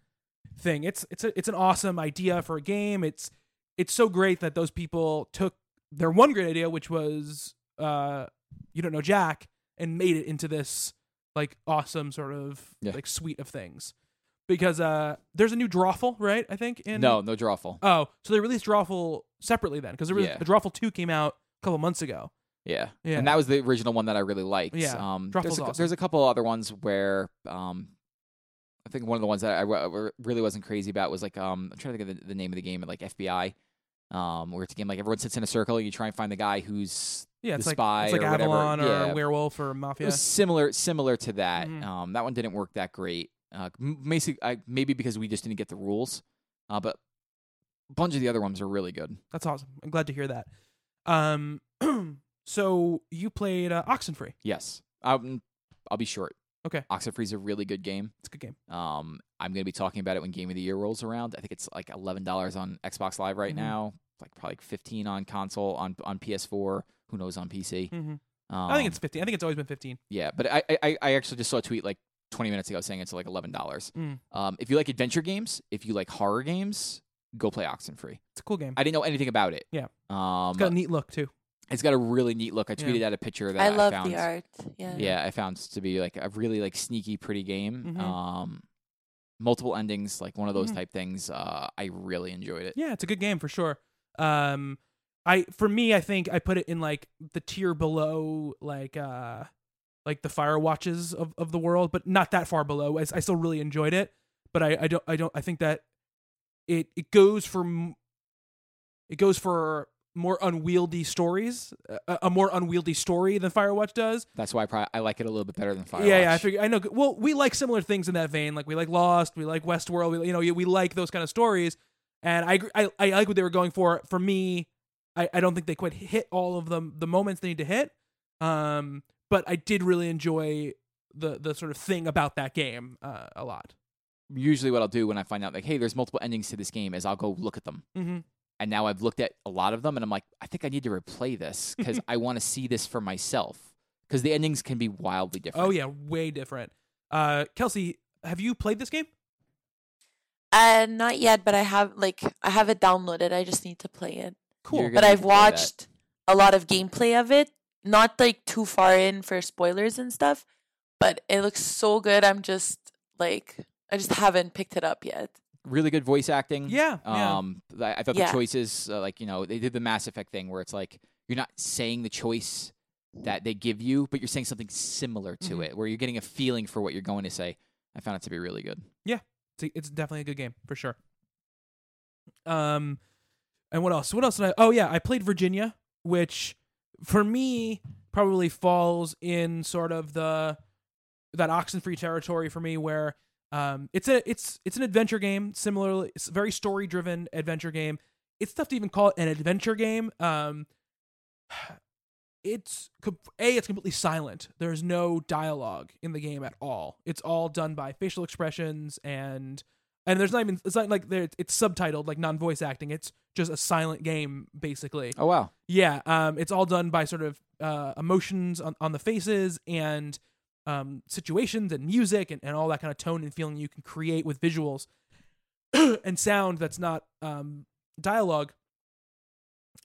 thing. It's it's a, it's an awesome idea for a game. It's it's so great that those people took their one great idea, which was uh, you don't know Jack, and made it into this like awesome sort of Yeah. like suite of things. Because uh, there's a new Drawful, right? I think in no no drawful Oh, so they released Drawful separately then, because Yeah. the Drawful two came out a couple months ago. Yeah. Yeah. And that was the original one that I really liked. Yeah. Um, there's, a, awesome. there's a couple other ones where um, I think one of the ones that I re- re- really wasn't crazy about was like um, I'm trying to think of the, the name of the game, like FBI, um, where it's a game like everyone sits in a circle and you try and find the guy who's Yeah, The it's like Spy it's like or whatever. Or Yeah. Werewolf or it Mafia. was similar similar to that. Mhm. Um, that one didn't work that great. Uh, m- I, maybe because we just didn't get the rules, uh, but a bunch of the other ones are really good. That's awesome. I'm glad to hear that. Um, so you played uh, Oxenfree. Yes, um, I'll be short. Okay. Oxenfree is a really good game. It's a good game. Um, I'm going to be talking about it when Game of the Year rolls around. I think it's like eleven dollars on Xbox Live right Mhm. now, like probably like fifteen on console on on PS4. Who knows on PC? hmm Um, I think it's 15. I think it's always been 15. yeah, but I, I I actually just saw a tweet like 20 minutes ago saying it's like eleven dollars. Mm. Um, if you like adventure games, if you like horror games, go play Oxenfree. It's a cool game. I didn't know anything about it. Yeah. Um, It's got a neat look too. it's got a really neat look. I Yeah. tweeted out a picture that I love found. the art. Yeah. Yeah, I found to be like a really like sneaky, pretty game. Mhm. Um, multiple endings, like one of those Mhm. type things. Uh, I really enjoyed it. Yeah, it's a good game for sure. Um, I for me, I think I put it in like the tier below, like uh, like the Firewatches of, of the world, but not that far below. I, I still really enjoyed it, but I, I don't I don't I think that it it goes for it goes for more unwieldy stories, a, a more unwieldy story than Firewatch does. That's why I, probably, I like it a little bit better than Firewatch. Yeah, yeah, I figure I know. Well, we like similar things in that vein. Like we like Lost, we like Westworld. We, you know, we like those kind of stories. And I, I, I like what they were going for. For me, I, I don't think they quite hit all of the the moments they need to hit. Um, but I did really enjoy the the sort of thing about that game uh, a lot. Usually, what I'll do when I find out like, hey, there's multiple endings to this game, is I'll go look at them. Mm-hmm. And now I've looked at a lot of them, and I'm like, I think I need to replay this because I want to see this for myself. Because the endings can be wildly different. Oh yeah, way different. Uh, Kelsey, have you played this game? Uh, not yet, but I have like I have it downloaded. I just need to play it. Cool. You're But I've play that. watched a lot of gameplay of it. Not like too far in for spoilers and stuff, but it looks so good. I'm just like I just haven't picked it up yet. really good voice acting. Yeah, yeah. Um, I I thought Yeah. the choices, uh, like you know, they did the Mass Effect thing where it's like you're not saying the choice that they give you, but you're saying something similar to Mhm. it, where you're getting a feeling for what you're going to say. I found it to be really good. It's, a- it's definitely a good game for sure. Um, and what else? What else did I? Oh yeah, I played Virginia, which for me probably falls in sort of the that Oxenfree territory for me, where um, it's a it's it's an adventure game, similarly, it's very story driven adventure game. It's tough to even call it an adventure game. Um, it's a it's completely silent. There's no dialogue in the game at all. It's all done by facial expressions and and there's not even it's not like there it's subtitled like non voice acting. It's just a silent game basically. Oh wow, Yeah, um, it's all done by sort of uh, emotions on, on the faces and um, situations and music and, and all that kind of tone and feeling you can create with visuals and sound that's not um, dialogue.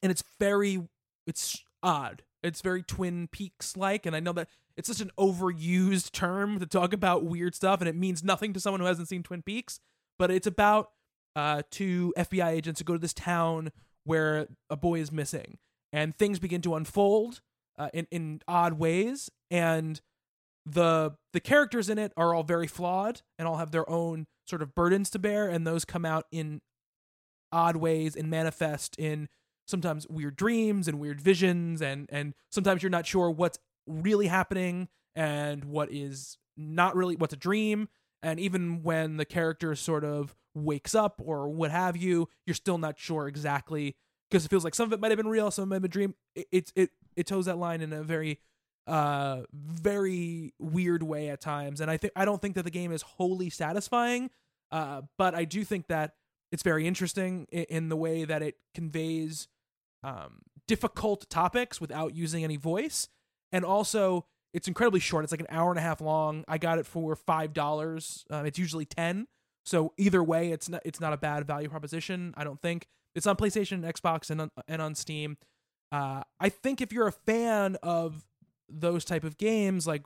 And it's very, it's odd. It's very Twin Peaks like, and I know that it's such an overused term to talk about weird stuff, and it means nothing to someone who hasn't seen Twin Peaks. But it's about uh, two FBI agents who go to this town where a boy is missing, and things begin to unfold uh, in in odd ways, and the the characters in it are all very flawed and all have their own sort of burdens to bear, and those come out in odd ways and manifest in sometimes weird dreams and weird visions, and and sometimes you're not sure what's really happening and what is not really what's a dream and even when the character sort of wakes up or what have you you're still not sure exactly because it feels like some of it might have been real some of it might have been dream. It it it, it toes that line in a very uh very weird way at times and i think i don't think that the game is wholly satisfying uh but i do think that it's very interesting in, in the way that it conveys um difficult topics without using any voice and also it's incredibly short. It's like an hour and a half long. I got it for five dollars. Um, it's usually ten. So either way, it's not it's not a bad value proposition. I don't think it's on PlayStation, Xbox, and on, and on Steam. Uh, I think if you're a fan of those type of games, like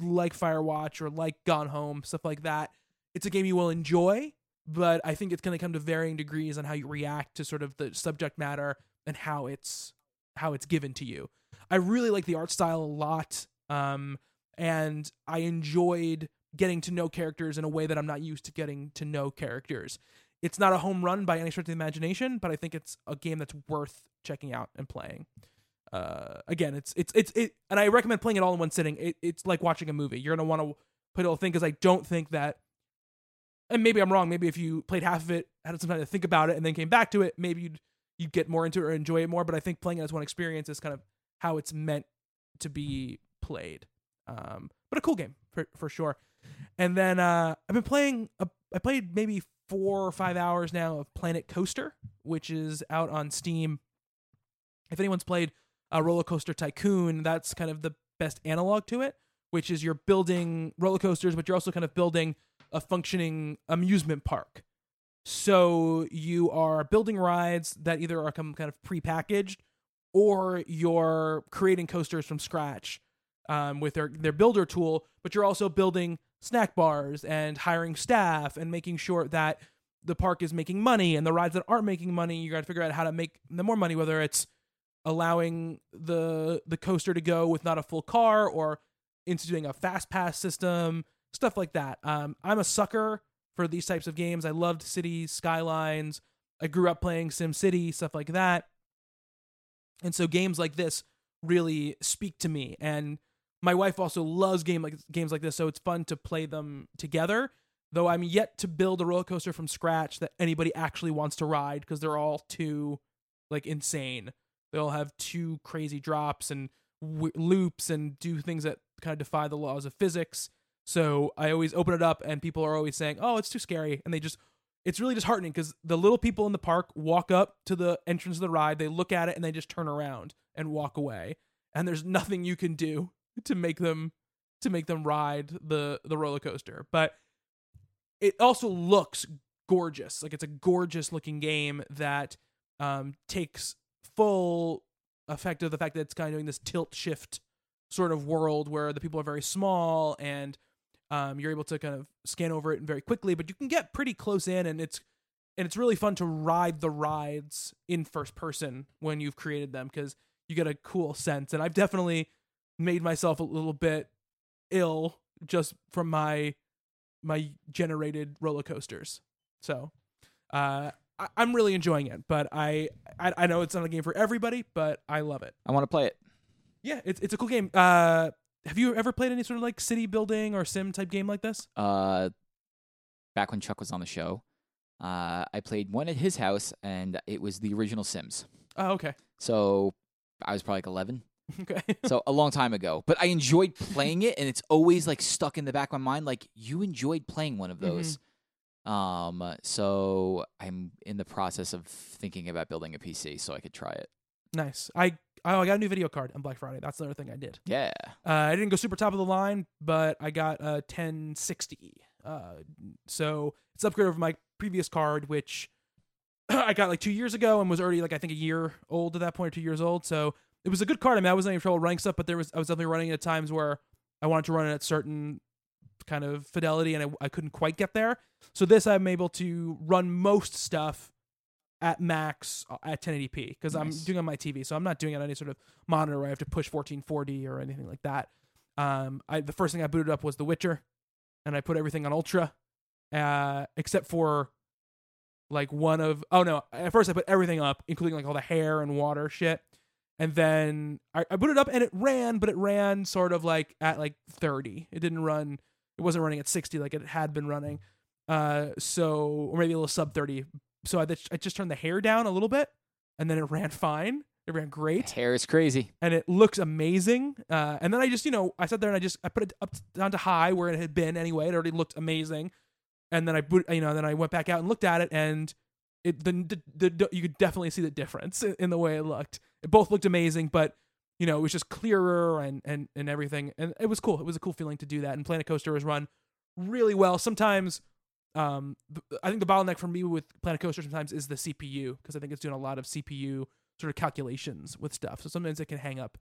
like Firewatch or like Gone Home, stuff like that, it's a game you will enjoy. But I think it's going to come to varying degrees on how you react to sort of the subject matter and how it's how it's given to you. I really like the art style a lot. Um, and I enjoyed getting to know characters in a way that I'm not used to getting to know characters. It's not a home run by any stretch of the imagination, but I think it's a game that's worth checking out and playing. Uh, again, it's it's it's it, and I recommend playing it all in one sitting. It, it's like watching a movie. You're gonna want to put a whole thing because I don't think that. And maybe I'm wrong. Maybe if you played half of it, had some time to think about it, and then came back to it, maybe you'd you'd get more into it or enjoy it more. But I think playing it as one experience is kind of how it's meant to be played. Um, but a cool game for for sure. And then uh, I've been playing. A, I played maybe four or five hours now of Planet Coaster, which is out on Steam. If anyone's played uh, Roller Coaster Tycoon, that's kind of the best analog to it, which is you're building roller coasters, but you're also kind of building a functioning amusement park. So you are building rides that either are kind of prepackaged or you're creating coasters from scratch um, with their their builder tool, but you're also building snack bars and hiring staff and making sure that the park is making money and the rides that aren't making money, you got to figure out how to make the more money, whether it's allowing the the coaster to go with not a full car or instituting a fast pass system, stuff like that. Um, I'm a sucker for these types of games. I loved Cities, Skylines. I grew up playing Sim City, stuff like that. And so games like this really speak to me. And my wife also loves game like games like this, so it's fun to play them together. Though I'm yet to build a roller coaster from scratch that anybody actually wants to ride because they're all too like insane. They all have two crazy drops and w- loops and do things that kind of defy the laws of physics. So I always open it up and people are always saying, "Oh, it's too scary," and they just it's really disheartening because the little people in the park walk up to the entrance of the ride, they look at it, and they just turn around and walk away. And there's nothing you can do to make them to make them ride the the roller coaster. But it also looks gorgeous. Like it's a gorgeous looking game that um, takes full effect of the fact that it's kind of doing this tilt shift sort of world where the people are very small and um, you're able to kind of scan over it very quickly, but you can get pretty close in, and it's and it's really fun to ride the rides in first person when you've created them because you get a cool sense. And I've definitely made myself a little bit ill just from my my generated roller coasters. So uh, I, am really enjoying it, but I, I I know it's not a game for everybody, but I love it. I want to play it. Yeah, it's it's a cool game. Uh, have you ever played any sort of like city building or sim type game like this? Uh, back when Chuck was on the show, uh, I played one at his house, and it was the original Sims. Oh, okay. So I was probably like 11. Okay. so a long time ago. But I enjoyed playing it, and it's always like stuck in the back of my mind. Like you enjoyed playing one of Mm-hmm. those. Um. So I'm in the process of thinking about building a PC so I could try it. nice. I oh, I got a new video card on Black Friday. That's the other thing I did. Yeah. Uh, I didn't go super top of the line, but I got a 1060. Uh, so it's upgrade over my previous card, which I got like two years ago and was already like I think a year old at that point, or two years old. So it was a good card. I mean, I wasn't having trouble running stuff, but there was I was definitely running at times where I wanted to run it at certain kind of fidelity, and I, I couldn't quite get there. So this I'm able to run most stuff at max uh, at 1080p because I'm doing it on my TV, so I'm not doing it on any sort of monitor where I have to push 1440 or anything like that. Um, I the first thing I booted up was The Witcher, and I put everything on ultra, uh, except for like one of oh no, at first I put everything up, including like all the hair and water shit, and then I, I it up and it ran, but it ran sort of like at like 30. It didn't run. It wasn't running at 60 like it had been running. Uh, so or maybe a little sub 30. So I, I just turned the hair down a little bit, and then it ran fine. It ran great Hair is crazy. and it looks amazing. Uh, and then I just, you know, I sat there and I just I put it up down to high where it had been anyway. It already looked amazing. And then I you know, then I went back out and looked at it, and it the the, the you could definitely see the difference in, in the way it looked. Both looked amazing, but you know, it was just clearer and and and everything, and it was cool. It was a cool feeling to do that. And Planet Coaster was run really well. Sometimes. Um, I think the bottleneck for me with Planet Coaster sometimes is the CPU because I think it's doing a lot of CPU sort of calculations with stuff. So sometimes it can hang up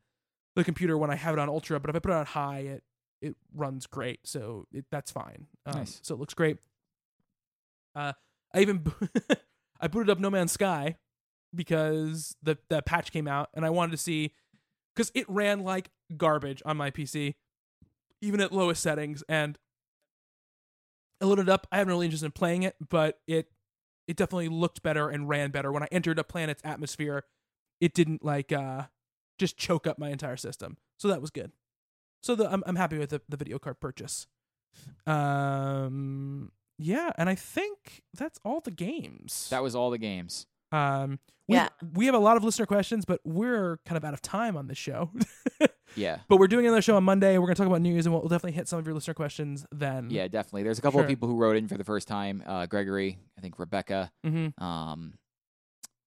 the computer when I have it on ultra, but if I put it on high, it it runs great. So it, that's fine. Um, Nice. So it looks great. Uh, I even I booted up No Man's Sky because the the patch came out and I wanted to see because it ran like garbage on my PC, even at lowest settings. And I loaded it up. I haven't really interested in playing it, but it it definitely looked better and ran better when I entered a planet's atmosphere. It didn't like uh just choke up my entire system, so that was good. So the, I'm I'm happy with the, the video card purchase. Um, yeah, and I think that's all the games. That was all the games. Um, we, Yeah. we have a lot of listener questions, but we're kind of out of time on this show. Yeah. but we're doing another show on Monday. We're going to talk about news, and we'll, we'll definitely hit some of your listener questions then. Yeah, definitely. There's a couple Sure. of people who wrote in for the first time. Uh, Gregory, I think Rebecca. Mm-hmm. Um,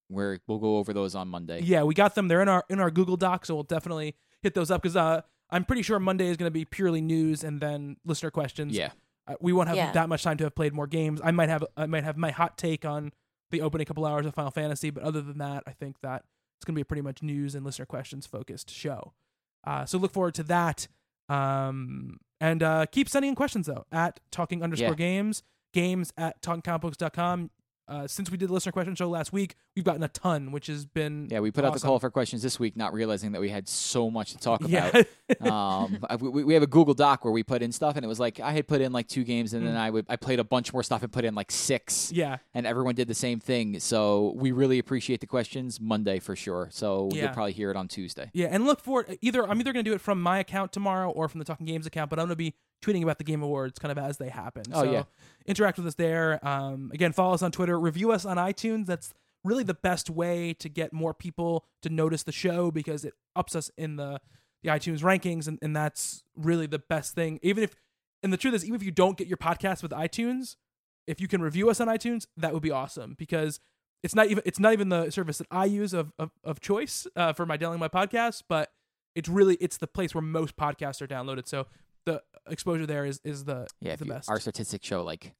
where we'll go over those on Monday. Yeah, we got them. They're in our in our Google Doc, so we'll definitely hit those up because uh, I'm pretty sure Monday is going to be purely news and then listener questions. Yeah. Uh, we won't have Yeah. that much time to have played more games. I might have I might have my hot take on the opening couple hours of Final Fantasy, but other than that, I think that it's going to be a pretty much news and listener questions focused show. Uh, so look forward to that. Um, and uh, keep sending in questions though at talking underscore Yeah. games games at talkingcomicbooks.com. Uh, since we did the listener question show last week, we've gotten a ton, which has been Yeah, we put out the call for questions this week, not realizing that we had so much to talk about. Yeah. um, I- we, we have a Google Doc where we put in stuff, and it was like I had put in like two games, and then Mm. I would I played a bunch more stuff and put in like six, yeah. and everyone did the same thing. So we really appreciate the questions Monday for sure. So Yeah. you'll probably hear it on Tuesday. Yeah, and look for either I'm either going to do it from my account tomorrow or from the Talking Games account, but I'm going to be tweeting about the Game Awards kind of as they happen. Oh, so yeah. interact with us there. Um, again, follow us on Twitter, review us on iTunes. That's really the best way to get more people to notice the show because it ups us in the the iTunes rankings, and, and that's really the best thing. Even if, and the truth is, even if you don't get your podcast with iTunes, if you can review us on iTunes, that would be awesome because it's not even it's not even the service that I use of of, of choice uh, for my downloading my podcast, but it's really it's the place where most podcasts are downloaded. So the exposure there is is the Yeah, is the you- best. our statistics show like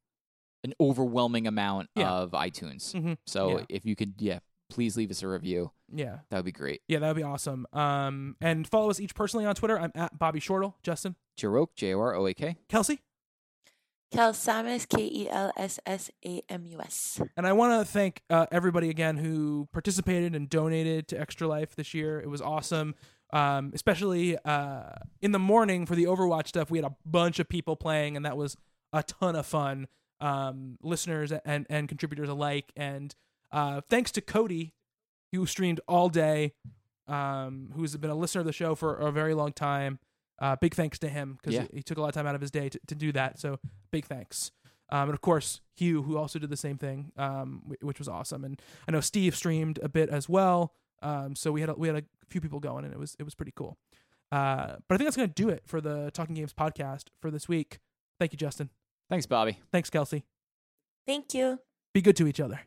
an overwhelming amount Yeah. of iTunes. Mhm. So Yeah. if you could, yeah, please leave us a review. Yeah, That would be great. yeah, that would be awesome. Um, and follow us each personally on Twitter. I'm at Bobby Shortle. Justin, Joroak, J O R O A K. Kelsey, Kelssamus, K E L S S A M U S. and I want to thank uh, everybody again who participated and donated to Extra Life this year. It was awesome. Um, especially uh, in the morning for the Overwatch stuff, we had a bunch of people playing, and that was a ton of fun. Um, listeners and and contributors alike, and uh, thanks to Cody, who streamed all day, um, who's been a listener of the show for a very long time. Uh, big thanks to him because Yeah. he, he took a lot of time out of his day to, to do that. So big thanks. Um, and of course, Hugh, who also did the same thing, um, wh- which was awesome. And I know Steve streamed a bit as well. Um, so we had a, we had a few people going, and it was it was pretty cool. Uh, but I think that's gonna do it for the Talking Games podcast for this week. Thank you, Justin. Thanks, Bobby. Thanks, Kelsey. Thank you. Be good to each other.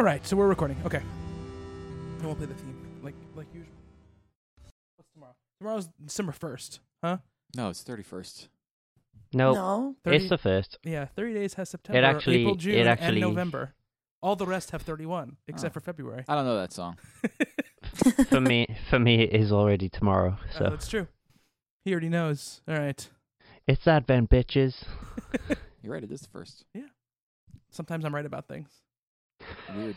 All right, so we're recording. Okay. And we'll play the theme like like usual. What's tomorrow? Tomorrow's December first, huh? No, it's thirty first. No, No. 30, it's the first. yeah, thirty days has September, actually- April, it June, actually- and November. All the rest have thirty-one, except Oh. for February. I don't know that song. for me, for me, it is already tomorrow. Uh, So that's true. He already knows. All right. it's Advent, bitches. You're right. It is the first. Sometimes I'm right about things. Weird.